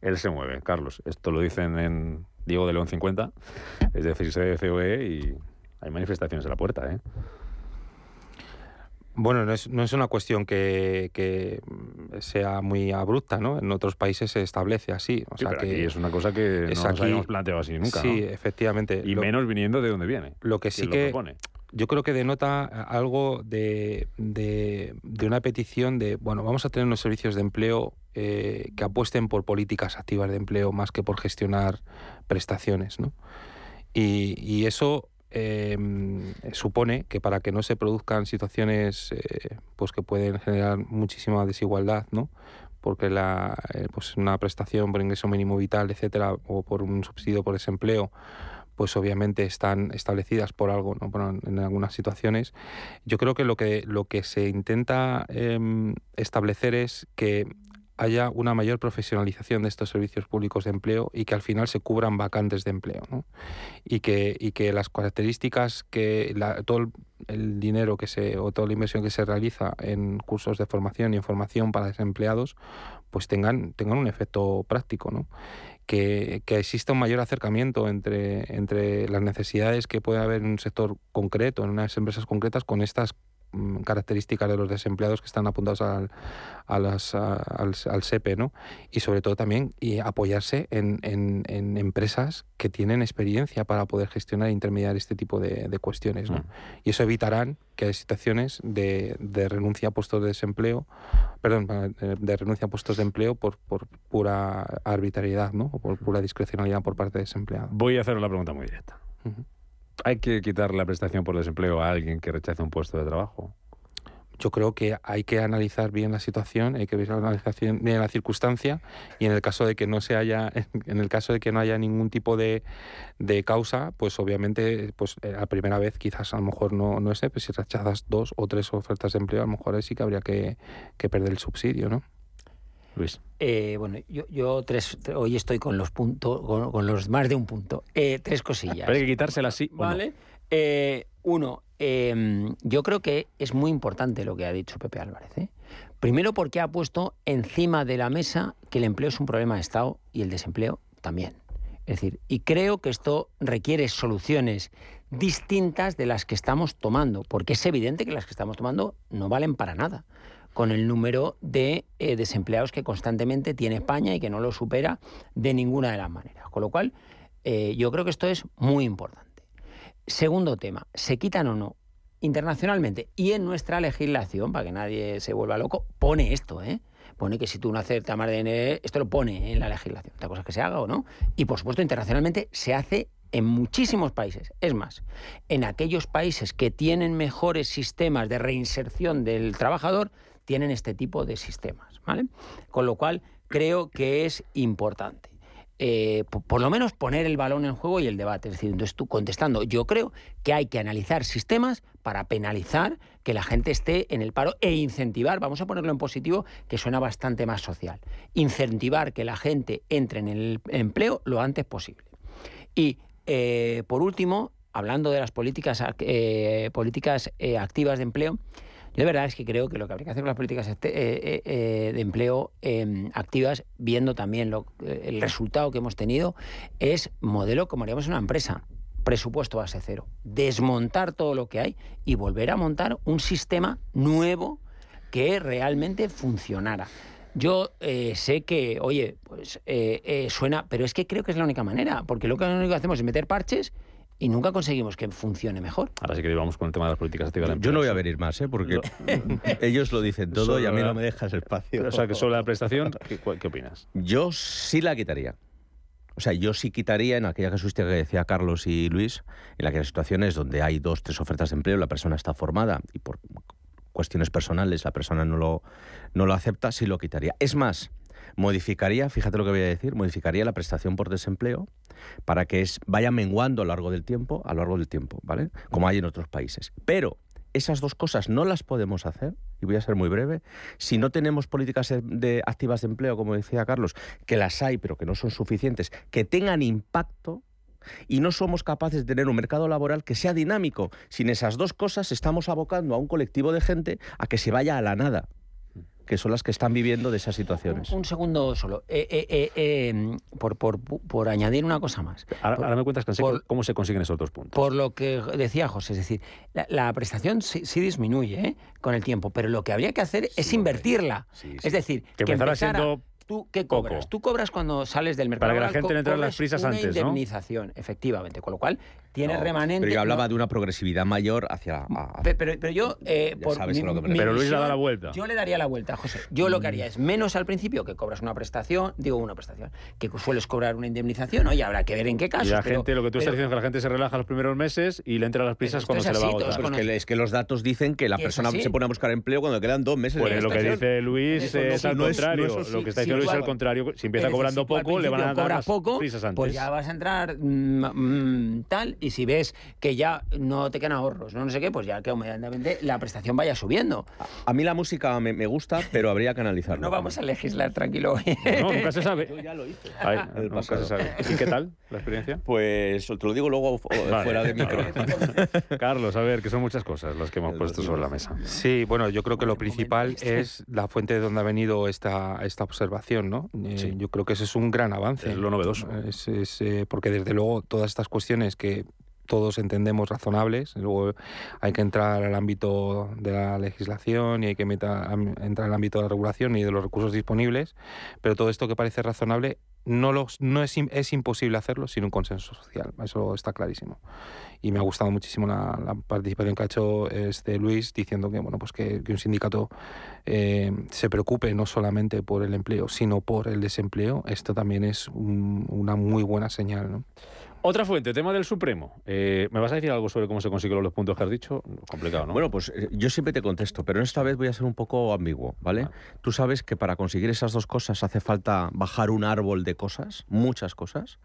él se mueve. Carlos, esto lo dicen en Diego de León 50, es decir, COE y hay manifestaciones en la puerta. ¿eh? Bueno, no es, no es, una cuestión que, que, sea muy abrupta, ¿no? En otros países se establece así. O sea que es una cosa que no nos habíamos planteado así nunca. Sí, efectivamente. Y menos viniendo de donde viene. Lo que sí que, yo creo que denota algo de, de, una petición de, bueno, vamos a tener unos servicios de empleo eh, que apuesten por políticas activas de empleo más que por gestionar prestaciones, ¿no? Y, y eso em, supone que para que no se produzcan situaciones eh, pues que pueden generar muchísima desigualdad, ¿no? porque la, eh, pues una prestación por ingreso mínimo vital, etcétera, o por un subsidio por desempleo, pues obviamente están establecidas por algo, ¿no? en algunas situaciones. Yo creo que lo que, lo que se intenta em, establecer es que haya una mayor profesionalización de estos servicios públicos de empleo y que al final se cubran vacantes de empleo. Y, que, y que las características que todo el, dinero que se o toda la inversión que se realiza en cursos de formación y en formación para desempleados pues tengan, tengan un efecto práctico. ¿no? Que, exista un mayor acercamiento entre, entre las necesidades que puede haber en un sector concreto, en unas empresas concretas, con estas características de los desempleados que están apuntados al, al, SEPE, ¿no? Y sobre todo también y apoyarse en, empresas que tienen experiencia para poder gestionar e intermediar este tipo de, cuestiones, ¿no? Mm. Y eso evitarán que hay situaciones de, renuncia a puestos de desempleo, perdón, de renuncia a puestos de empleo por, por pura arbitrariedad, ¿no? O por pura discrecionalidad por parte de desempleado. Voy a hacer una pregunta muy directa. ¿Hay que quitar la prestación por desempleo a alguien que rechaza un puesto de trabajo? Yo creo que hay que analizar bien la situación, hay que analizar bien la circunstancia y en el caso de que no se haya, en el caso de que no haya ningún tipo de, causa, pues obviamente, pues eh, a primera vez quizás a lo mejor no, no es, pero si rechazas dos o tres ofertas de empleo, a lo mejor sí que habría que, que perder el subsidio, ¿no? Luis. Eh, bueno, yo, yo tres, hoy estoy con los puntos, con, los más de un punto. Eh, tres cosillas. Pero hay que quitárselas así. Vale. Eh, uno, em, yo creo que es muy importante lo que ha dicho Pepe Álvarez. Primero porque ha puesto encima de la mesa que el empleo es un problema de Estado y el desempleo también. Es decir, y creo que esto requiere soluciones distintas de las que estamos tomando, porque es evidente que las que estamos tomando no valen para nada con el número de eh, desempleados que constantemente tiene España y que no lo supera de ninguna de las maneras. Con lo cual, eh, yo creo que esto es muy importante. Segundo tema, ¿se quitan o no? Internacionalmente y en nuestra legislación, para que nadie se vuelva loco, pone esto, ¿eh? Pone que si tú no más de esto lo pone en la legislación. Otra cosa es que se haga o no. Y por supuesto, internacionalmente se hace en muchísimos países. Es más, en aquellos países que tienen mejores sistemas de reinserción del trabajador, tienen este tipo de sistemas. ¿vale? Con lo cual, creo que es importante. Eh, por, lo menos poner el balón en juego y el debate. Es decir, entonces tú contestando, yo creo que hay que analizar sistemas para penalizar que la gente esté en el paro e incentivar, vamos a ponerlo en positivo, que suena bastante más social, incentivar que la gente entre en el empleo lo antes posible. Y eh, por último, hablando de las políticas, eh, políticas activas de empleo, yo de verdad es que creo que lo que habría que hacer con las políticas este, eh, eh, eh, de empleo em, activas, viendo también lo, el resultado que hemos tenido, es modelo como haríamos una empresa. Presupuesto base cero. Desmontar todo lo que hay y volver a montar un sistema nuevo que realmente funcionara. Yo sé que, oye, pues suena, pero es que creo que es la única manera, porque lo único que hacemos es meter parches y nunca conseguimos que funcione mejor. Ahora sí que vamos con el tema de las políticas activas. Yo no voy a venir más, ¿eh? porque ellos lo dicen todo y a mí no me dejas espacio. O sea, que sobre la prestación, ¿qué, ¿qué, opinas? Yo sí la quitaría. O sea, yo sí quitaría en aquella casuística que decía Carlos y Luis, en aquellas situaciones donde hay dos, tres ofertas de empleo, la persona está formada y por cuestiones personales la persona no lo, no lo acepta, sí lo quitaría. Es más, modificaría, fíjate lo que voy a decir, modificaría la prestación por desempleo para que es, vaya menguando a lo largo del tiempo, a lo largo del tiempo, ¿vale? Como hay en otros países. Pero esas dos cosas no las podemos hacer, y voy a ser muy breve, si no tenemos políticas de, activas de empleo, como decía Carlos, que las hay, pero que no son suficientes, que tengan impacto, y no somos capaces de tener un mercado laboral que sea dinámico. Sin esas dos cosas estamos abocando a un colectivo de gente a que se vaya a la nada que son las que están viviendo de esas situaciones. Un, segundo solo, eh, eh, eh, por, por, por, añadir una cosa más. Ahora, me cuentas cómo se consiguen esos otros puntos. Por lo que decía José, es decir, la, prestación sí, disminuye con el tiempo, pero lo que habría que hacer es invertirla. es decir, que, que siendo ¿Tú qué cobras? Tú cobras cuando sales del mercado. Para que la gente no entre en las prisas una antes, indemnización, efectivamente. Con lo cual, tiene remanente. Pero yo hablaba de una progresividad mayor hacia. Pero, pero, yo. Eh, por pero Luis le da la vuelta. Yo le daría la vuelta, José. Yo lo que haría es menos al principio que cobras una prestación, digo una prestación, que sueles cobrar una indemnización, oye, habrá que ver en qué caso. Y la gente, lo que tú estás diciendo es que la gente se relaja los primeros meses y le entra a las prisas cuando se le va a votar. Es que, los datos dicen que la persona se pone a buscar empleo cuando quedan dos meses. Pues lo que dice Luis es al contrario. Lo que está diciendo Luis es al contrario si empieza cobrando poco, le van a dar poco, Pues ya vas a entrar mm, mm, tal, y si ves que ya no te quedan ahorros, no, no sé qué, pues ya que inmediatamente la prestación vaya subiendo. A, mí la música me, me, gusta, pero habría que analizarlo. No vamos a legislar tranquilo. No, nunca se sabe. Yo ya lo hice. nunca se sabe. ¿Y qué tal la experiencia? Pues te lo digo luego fuera de micro. Carlos, a ver, que son muchas cosas las que hemos puesto sobre la mesa. Sí, bueno, yo creo que lo principal es la fuente de donde ha venido esta, esta observación, ¿no? Eh, yo creo que ese es un gran avance. Es lo novedoso. Es, eh, porque desde luego todas estas cuestiones que todos entendemos razonables, luego hay que entrar al ámbito de la legislación y hay que entrar al ámbito de la regulación y de los recursos disponibles, pero todo esto que parece razonable no, los, no es, es imposible hacerlo sin un consenso social, eso está clarísimo y me ha gustado muchísimo la, participación que ha hecho este Luis diciendo que bueno pues que, un sindicato eh, se preocupe no solamente por el empleo sino por el desempleo esto también es una muy buena señal ¿no? Otra fuente, tema del Supremo. Eh, ¿Me vas a decir algo sobre cómo se consiguieron los puntos que has dicho? Complicado, ¿no? Bueno, pues eh, yo siempre te contesto, pero esta vez voy a ser un poco ambiguo, ¿vale? Tú sabes que para conseguir esas dos cosas hace falta bajar un árbol de cosas, muchas cosas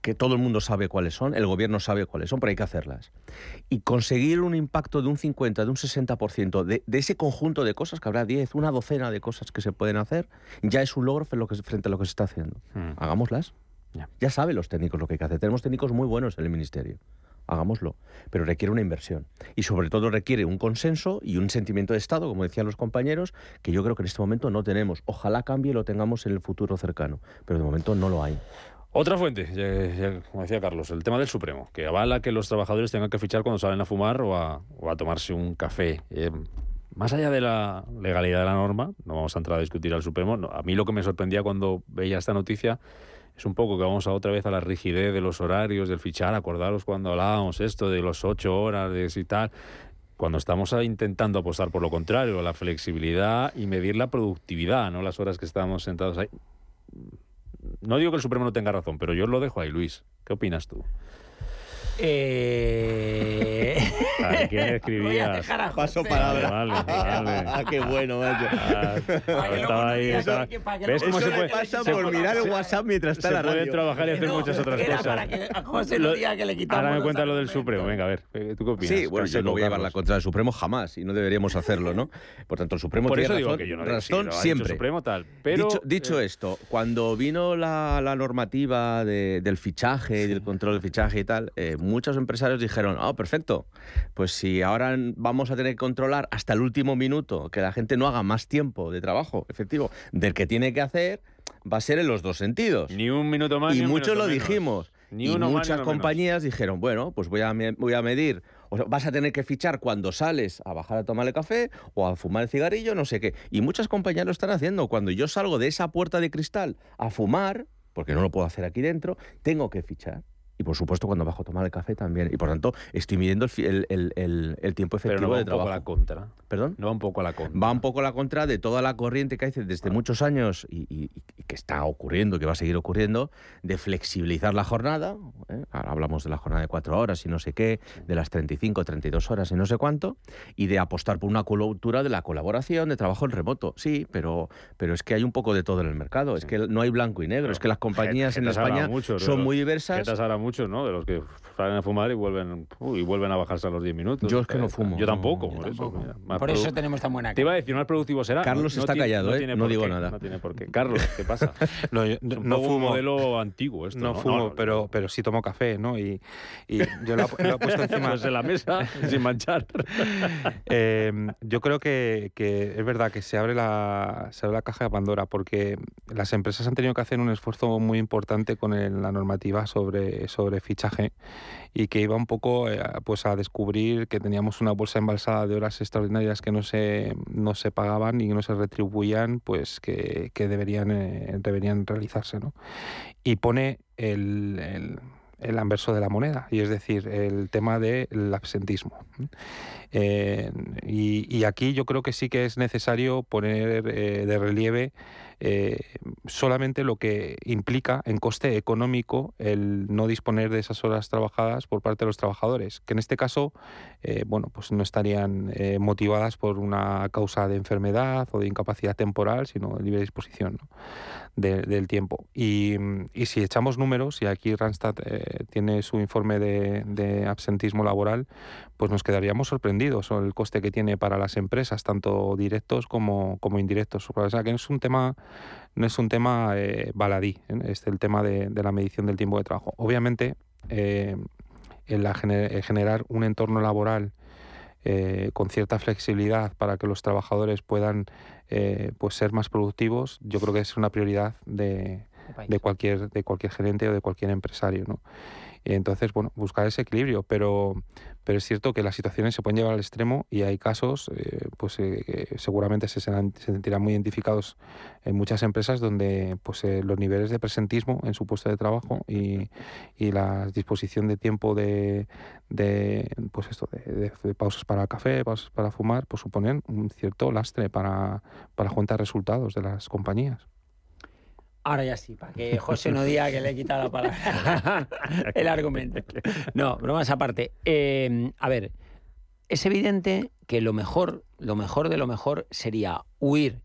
que todo el mundo sabe cuáles son, el gobierno sabe cuáles son, pero hay que hacerlas. Y conseguir un impacto de un 50, de un 60% de, de ese conjunto de cosas, que habrá 10, una docena de cosas que se pueden hacer, ya es un logro frente a lo que se está haciendo. Hmm. Hagámoslas. Ya. saben los técnicos lo que hay que hacer. Tenemos técnicos muy buenos en el Ministerio. Hagámoslo. Pero requiere una inversión. Y sobre todo requiere un consenso y un sentimiento de Estado, como decían los compañeros, que yo creo que en este momento no tenemos. Ojalá cambie y lo tengamos en el futuro cercano. Pero de momento no lo hay. Otra fuente, como decía Carlos, el tema del Supremo, que avala que los trabajadores tengan que fichar cuando salen a fumar o a, tomarse un café. Eh, más allá de la legalidad de la norma, no vamos a entrar a discutir al Supremo, a mí lo que me sorprendía cuando veía esta noticia es un poco que vamos a otra vez a la rigidez de los horarios, del fichar, acordaros cuando hablábamos esto de los ocho horas de y tal, cuando estamos intentando apostar por lo contrario, la flexibilidad y medir la productividad, no las horas que estamos sentados ahí no digo que el Supremo no tenga razón, pero yo lo dejo ahí, Luis. ¿Qué opinas tú? Eh... ¿Quién escribía? Paso palabra. Vale, vale. Ah, qué bueno, macho. Ah, estaba ahí. estaba- ¿Ves cómo Eso se puede, pasa se por puede- mirar el WhatsApp mientras está se la puede radio. trabajar y hacer muchas otras Era cosas. para que a José no diga que le quitamos Ahora me cuenta lo del. Supremo. Venga, a ver, eh, ¿tú qué opinas? Sí, bueno, yo no voy a llevar la contra del Supremo jamás y no deberíamos hacerlo, ¿no? Por tanto, el Supremo Por tiene eso digo razón, que yo no razón lo dicho siempre. Supremo tal, pero dicho dicho eh, esto, cuando vino la, la normativa de- del fichaje y del control del fichaje y tal, eh, muchos empresarios dijeron, ah, perfecto, pues si ahora vamos a tener que controlar hasta el último minuto que la gente no haga más tiempo de trabajo efectivo del que tiene que hacer, va a ser en los dos sentidos. ni un minuto más y ni muchos lo menos. dijimos. Ni y más, muchas menos. compañías dijeron, bueno, pues voy a, voy a medir, o sea, vas a tener que fichar cuando sales a bajar a tomarle café o a fumar el cigarrillo, no sé qué. Y muchas compañías lo están haciendo. Cuando yo salgo de esa puerta de cristal a fumar, porque no lo puedo hacer aquí dentro, tengo que fichar. Y por supuesto cuando bajo a tomar el café también. Y por tanto estoy midiendo el, el- el- tiempo Pero efectivo no va de un poco a la contra. ¿Perdón? No va un poco a la contra. va un poco a la contra de toda la corriente que hay desde muchos años y, y- y que está ocurriendo, que va a seguir ocurriendo, de flexibilizar la jornada. ¿eh? Ahora hablamos de la jornada de cuatro horas y no sé qué, de las 35, 32 horas y no sé cuánto, y de apostar por una cultura de la colaboración, de trabajo en remoto. Sí, pero, pero es que hay un poco de todo en el mercado. Es que no hay blanco y negro. es que las compañías en España son pero- muy diversas. Muchos, ¿no? De los que salen a fumar y vuelven, uy, y vuelven a bajarse a los 10 minutos. Yo es que no fumo, Yo no, tampoco. yo por eso, mira, más Por eso tenemos tan buena Te iba a cara. decir, más productivo será. Carlos está tiene- callado, ¿eh? No digo qué, nada. No tiene por qué. Carlos, ¿qué pasa? No, yo Es no, un no poco un fumo. modelo antiguo esto, no, ¿no? fumo, No, no, pero, pero sí tomo café, ¿no? Y, y yo lo, he- lo he puesto encima. Pues en la mesa, sin manchar. Eh, yo creo que, que es verdad que se abre, la, se abre la caja de Pandora porque las empresas han tenido que hacer un esfuerzo muy importante con el- la normativa sobre, sobre fichaje y que iba un poco eh, pues a descubrir que teníamos una bolsa embalsada de horas extraordinarias que no se, no se pagaban y no se retribuían, pues que, que deberían, eh, deberían realizarse. ¿no? Y pone el, el- el anverso de la moneda, y es decir, el tema del absentismo. Eh, y, y aquí yo creo que sí que es necesario poner eh, de relieve eh, solamente lo que implica en coste económico el no disponer de esas horas trabajadas por parte de los trabajadores, que en este caso, eh, bueno, pues no estarían eh, motivadas por una causa de enfermedad o de incapacidad temporal, sino de libre disposición. De- del tiempo. Y, y si echamos números, y aquí Randstad eh, tiene su informe de, de absentismo laboral, pues nos quedaríamos sorprendidos con el coste que tiene para las empresas, tanto directos como, como indirectos. O sea, que no es un tema, no es un tema eh, baladí, ¿eh? es el tema de, de la medición del tiempo de trabajo. Obviamente, eh, en la gener- generar un entorno laboral eh, con cierta flexibilidad para que los trabajadores puedan eh, pues ser más productivos, yo creo que es una prioridad de, de cualquier de cualquier gerente o de cualquier empresario, ¿no? Y entonces, bueno, buscar ese equilibrio, pero, pero es cierto que las situaciones se pueden llevar al extremo y hay casos, eh, pues eh, seguramente se, sentirán muy identificados en muchas empresas donde pues eh, los niveles de presentismo en su puesto de trabajo y, y la disposición de tiempo de, de pues esto de, pausas para café, pausas para fumar, pues suponen un cierto lastre para, para de resultados de las compañías. Ahora ya sí, para que José no diga que le he quitado la palabra, el argumento. No, bromas aparte. Eh, a ver, es evidente que lo mejor, lo mejor de lo mejor sería huir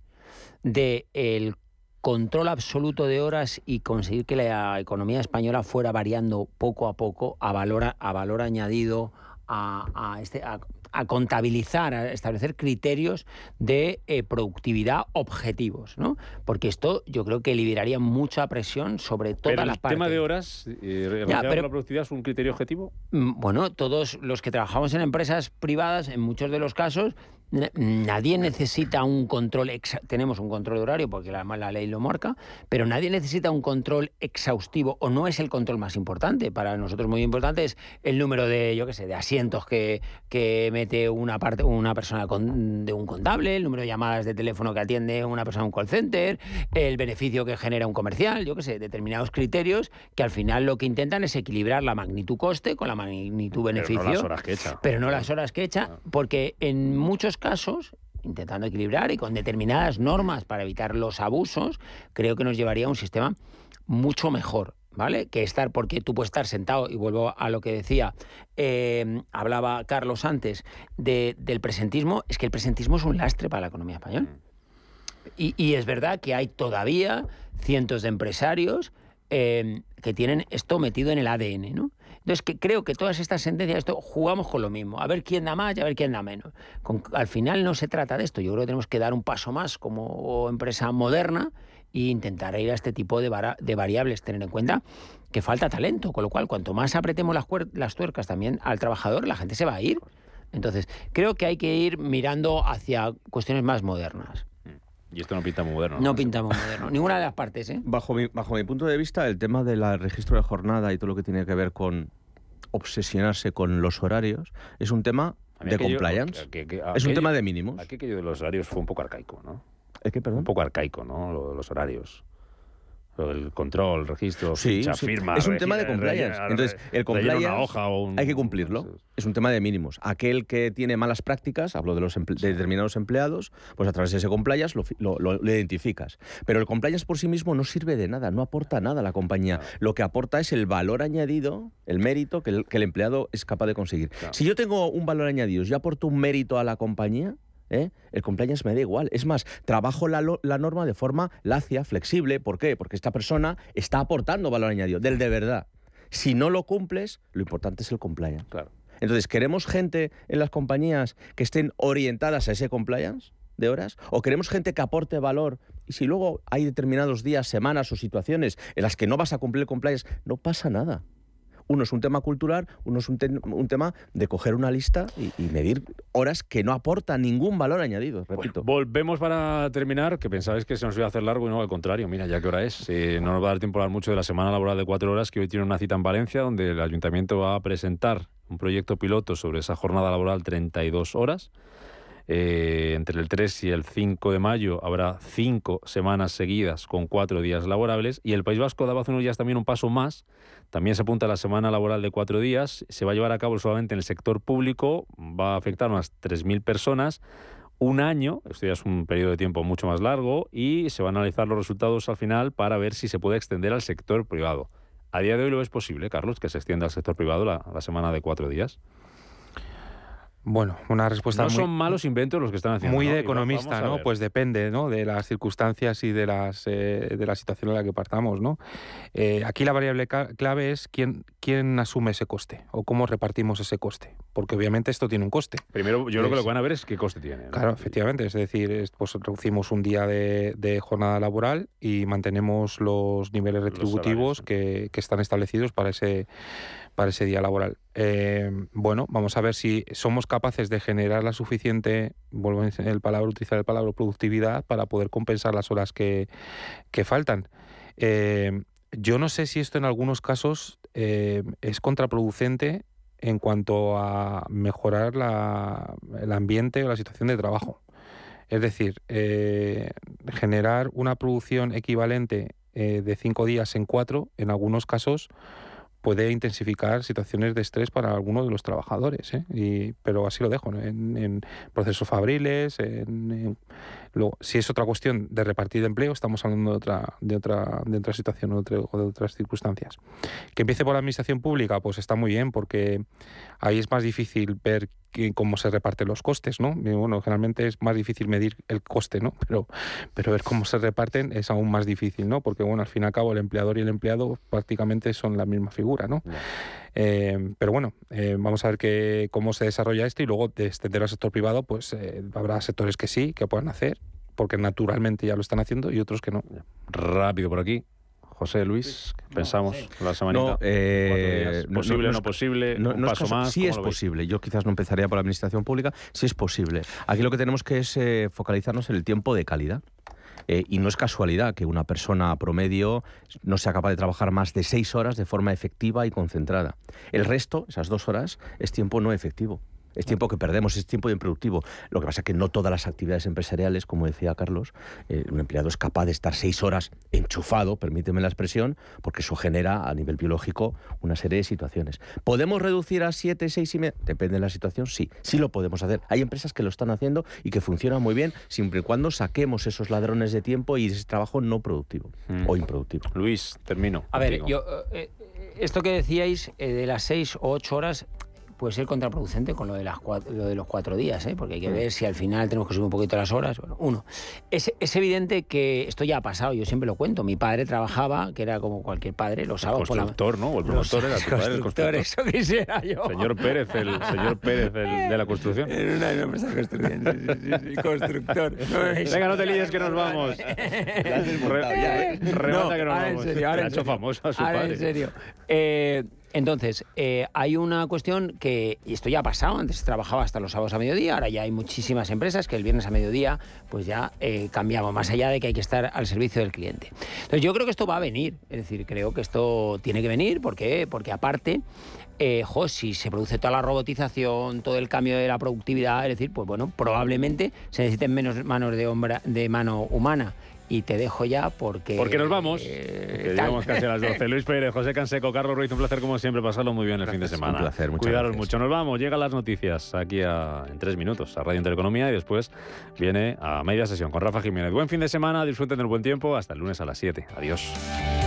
del control absoluto de horas y conseguir que la economía española fuera variando poco a poco a valor, a valor añadido, a, a este, a, a contabilizar, a establecer criterios de eh, productividad objetivos, ¿no? Porque esto yo creo que liberaría mucha presión sobre todas Pero las el partes. tema de horas, eh, con pero- la productividad, es un criterio objetivo. Mm, Bueno, todos los que trabajamos en empresas privadas, en muchos de los casos, na- nadie necesita un control, tenemos un control de horario porque además la ley lo marca, pero nadie necesita un control exhaustivo o no es el control más importante. Para nosotros muy importante es el número de, yo qué sé, de asientos que, que mete una parte, una persona con- de un contable, el número de llamadas de teléfono que atiende una persona en un call center, el beneficio que genera un comercial, yo qué sé, determinados criterios que al final lo que intentan es equilibrar la magnitud coste con la magnitud beneficio. Pero no las horas que echa. Pero no las horas que echa, porque en muchos casos, intentando equilibrar y con determinadas normas para evitar los abusos, creo que nos llevaría a un sistema mucho mejor. ¿Vale? Que estar, porque tú puedes estar sentado, y vuelvo a lo que decía, eh, hablaba Carlos antes, de, del presentismo, es que el presentismo es un lastre para la economía española. Y, y es verdad que hay todavía cientos de empresarios eh, que tienen esto metido en el ADN, ¿no? Entonces, que creo que todas estas sentencias, esto jugamos con lo mismo, a ver quién da más y a ver quién da menos. Con- al final no se trata de esto, yo creo que tenemos que dar un paso más como empresa moderna e intentar ir a este tipo de, vara- de variables, tener en cuenta que falta talento, con lo cual cuanto más apretemos las, las tuercas también al trabajador, la gente se va a ir. Entonces, creo que hay que ir mirando hacia cuestiones más modernas. Y esto no pinta muy moderno. No pinta muy moderno, ninguna de las partes, ¿eh? Bajo mi, bajo mi punto de vista, el tema del registro de jornada y todo lo que tiene que ver con obsesionarse con los horarios es un tema de aquello- compliance. es un aquello- tema de mínimos. Aquí aquello de los horarios fue un poco arcaico, ¿no? ¿Es que, perdón? Un poco arcaico, ¿no? Los horarios. Lo del control, registro, Sí, ficha, sí. firma. es un tema de compliance. Entonces, el compliance una hoja o un- hay que cumplirlo. Es un tema de mínimos. Aquel que tiene malas prácticas, hablo de los emple- de determinados empleados, pues a través de ese compliance lo, fi- lo- lo- lo identificas. Pero el compliance por sí mismo no sirve de nada, no aporta nada a la compañía. Lo que aporta es el valor añadido, el mérito que el, que el empleado es capaz de conseguir. Si yo tengo un valor añadido, yo aporto un mérito a la compañía, ¿eh? el compliance me da igual. Es más, trabajo la, norma de forma lacia, flexible. ¿Por qué? Porque esta persona está aportando valor añadido, del de verdad. Si no lo cumples, lo importante es el compliance. Claro. Entonces, ¿queremos gente en las compañías que estén orientadas a ese compliance de horas? ¿O queremos gente que aporte valor? Y si luego hay determinados días, semanas o situaciones en las que no vas a cumplir el compliance, no pasa nada. Uno es un tema cultural, uno es un, te- un tema de coger una lista y, y medir horas que no aportan ningún valor añadido, repito. Volvemos para terminar, que pensabais que se nos iba a hacer largo y no, al contrario, mira, ya qué hora es. Eh, no nos va a dar tiempo a hablar mucho de la semana laboral de cuatro horas, que hoy tiene una cita en Valencia, donde el ayuntamiento va a presentar un proyecto piloto sobre esa jornada laboral 32 horas. Eh, entre el 3 y el 5 de mayo habrá cinco semanas seguidas con cuatro días laborables y el País Vasco daba hace unos días también un paso más. También se apunta a la semana laboral de cuatro días. Se va a llevar a cabo solamente en el sector público. Va a afectar a unas 3.000 personas. Un año, esto ya es un periodo de tiempo mucho más largo, y se van a analizar los resultados al final para ver si se puede extender al sector privado. A día de hoy lo es posible, Carlos, que se extienda al sector privado la, la semana de cuatro días. Bueno, una respuesta no muy, son malos inventos los que están haciendo. muy ¿no? de economista, ¿no? Pues depende, ¿no? De las circunstancias y de las eh, de la situación en la que partamos, ¿no? Eh, aquí la variable clave es quién quién asume ese coste o cómo repartimos ese coste, porque obviamente esto tiene un coste. Primero, yo creo que lo que van a ver es qué coste tiene. ¿no? Claro, efectivamente. Es decir, es- pues reducimos un día de, de jornada laboral y mantenemos los niveles retributivos que, que están establecidos para ese, para ese día laboral. Eh, bueno, vamos a ver si somos capaces de generar la suficiente, vuelvo a el palabra, utilizar el palabra productividad para poder compensar las horas que, que faltan. Eh, yo no sé si esto en algunos casos eh, es contraproducente en cuanto a mejorar la- el ambiente o la situación de trabajo. Es decir, generar una producción equivalente de cinco días en cuatro, en algunos casos, puede intensificar situaciones de estrés para algunos de los trabajadores. ¿eh? Y- pero así lo dejo, ¿no? en, procesos fabriles. En, luego, si es otra cuestión de repartir empleo, estamos hablando de otra, de otra, de otra situación o de otras circunstancias. Que empiece por la administración pública, pues está muy bien, porque ahí es más difícil ver que- cómo se reparten los costes, ¿no? Y bueno, generalmente es más difícil medir el coste, ¿no? Pero, pero ver cómo se reparten es aún más difícil, ¿no? Porque, bueno, al fin y al cabo el empleador y el empleado prácticamente son la misma figura, ¿no? Eh, pero bueno, eh, vamos a ver que, cómo se desarrolla esto y luego de extender al sector privado, pues eh, habrá sectores que sí, que puedan hacer, porque naturalmente ya lo están haciendo y otros que no. Rápido por aquí. José Luis, ¿qué pensamos la semanita. No, eh, días. no- ¿Posible, no no, es- posible? No- un no es paso caso- más. Sí ¿cómo es posible. Yo quizás no empezaría por la administración pública. Sí es posible. Aquí lo que tenemos que es eh, focalizarnos en el tiempo de calidad. Eh, y no es casualidad que una persona promedio no sea capaz de trabajar más de seis horas de forma efectiva y concentrada. El resto, esas dos horas, es tiempo no efectivo. Es tiempo que perdemos, es tiempo improductivo. Lo que pasa es que no todas las actividades empresariales, como decía Carlos, eh, un empleado es capaz de estar seis horas enchufado, permíteme la expresión, porque eso genera a nivel biológico una serie de situaciones. ¿Podemos reducir a siete, seis y media? Depende de la situación, sí, sí lo podemos hacer. Hay empresas que lo están haciendo y que funcionan muy bien, siempre y cuando saquemos esos ladrones de tiempo y ese trabajo no productivo Mm. o improductivo. Luis, termino. A ver, yo, eh, eh, esto que decíais eh, de las seis o ocho horas puede ser contraproducente con lo de, las cua- lo de los cuatro días, ¿eh? porque hay que Mm. ver si al final tenemos que subir un poquito las horas. Bueno, uno, es, es evidente que esto ya ha pasado, yo siempre lo cuento. Mi padre trabajaba, que era como cualquier padre, los sábados por la constructor, ¿no? El promotor era tu padre, el constructor, constructor. eso quisiera yo. Señor Pérez, el señor Pérez el de la construcción. En una empresa de construcción, sí, sí, sí, sí, constructor. Venga, no te líes que nos vamos. Re- remata que nos vamos. ahora en hecho serio. Ahora padre. en serio. Eh, entonces, eh, hay una cuestión que, y esto ya ha pasado, antes se trabajaba hasta los sábados a mediodía, ahora ya hay muchísimas empresas que el viernes a mediodía pues ya eh, cambiamos, más allá de que hay que estar al servicio del cliente. Entonces yo creo que esto va a venir, es decir, creo que esto tiene que venir, ¿por qué? Porque aparte... Eh, si se produce toda la robotización, todo el cambio de la productividad, es decir, pues bueno, probablemente se necesiten menos manos de, hombra- de mano humana. Y te dejo ya porque... Porque nos vamos. eh, Que llegamos casi a las 12. Luis Pérez, José Canseco, Carlos Ruiz, un placer como siempre pasarlo muy bien el fin de semana. un placer, muchas Cuidaros gracias. mucho. Nos vamos, llegan las noticias aquí a- en tres minutos a Radio Intereconomía y después viene a media sesión con Rafa Jiménez. Buen fin de semana, disfruten del buen tiempo. Hasta el lunes a las 7. Adiós.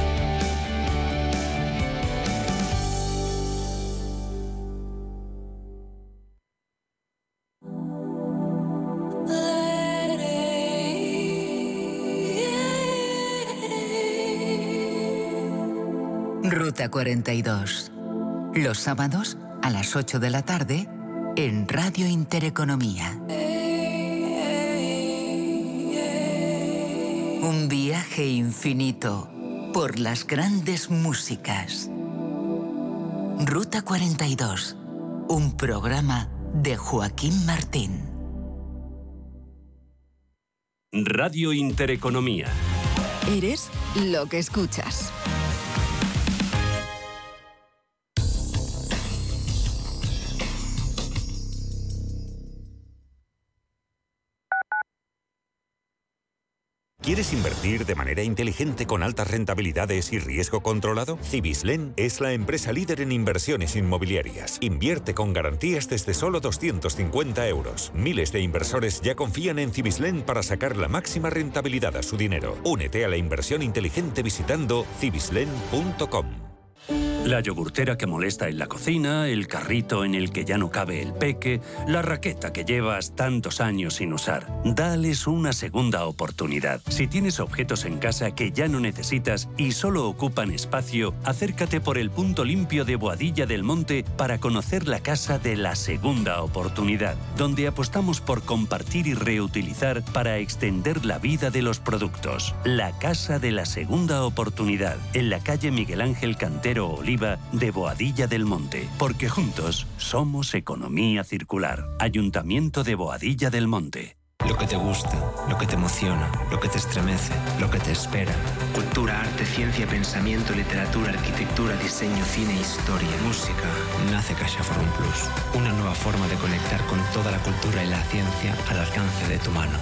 Ruta 42. Los sábados a las 8 de la tarde en Radio Intereconomía. Un viaje infinito por las grandes músicas. Ruta 42. Un programa de Joaquín Martín. Radio Intereconomía. Eres lo que escuchas. ¿Quieres invertir de manera inteligente con altas rentabilidades y riesgo controlado? Cibislen es la empresa líder en inversiones inmobiliarias. Invierte con garantías desde solo 250 euros. Miles de inversores ya confían en Cibislen para sacar la máxima rentabilidad a su dinero. Únete a la inversión inteligente visitando cibislen.com. La yogurtera que molesta en la cocina, el carrito en el que ya no cabe el peque, la raqueta que llevas tantos años sin usar. Dales una segunda oportunidad. Si tienes objetos en casa que ya no necesitas y solo ocupan espacio, acércate por el punto limpio de Boadilla del Monte para conocer la casa de la segunda oportunidad, donde apostamos por compartir y reutilizar para extender la vida de los productos. La casa de la segunda oportunidad, en la calle Miguel Ángel Cantero De Boadilla del Monte, porque juntos somos economía circular. Ayuntamiento de Boadilla del Monte. Lo que te gusta, lo que te emociona, lo que te estremece, lo que te espera. Cultura, arte, ciencia, pensamiento, literatura, arquitectura, diseño, cine, historia, música. Nace CaixaForum Plus, una nueva forma de conectar con toda la cultura y la ciencia al alcance de tu mano.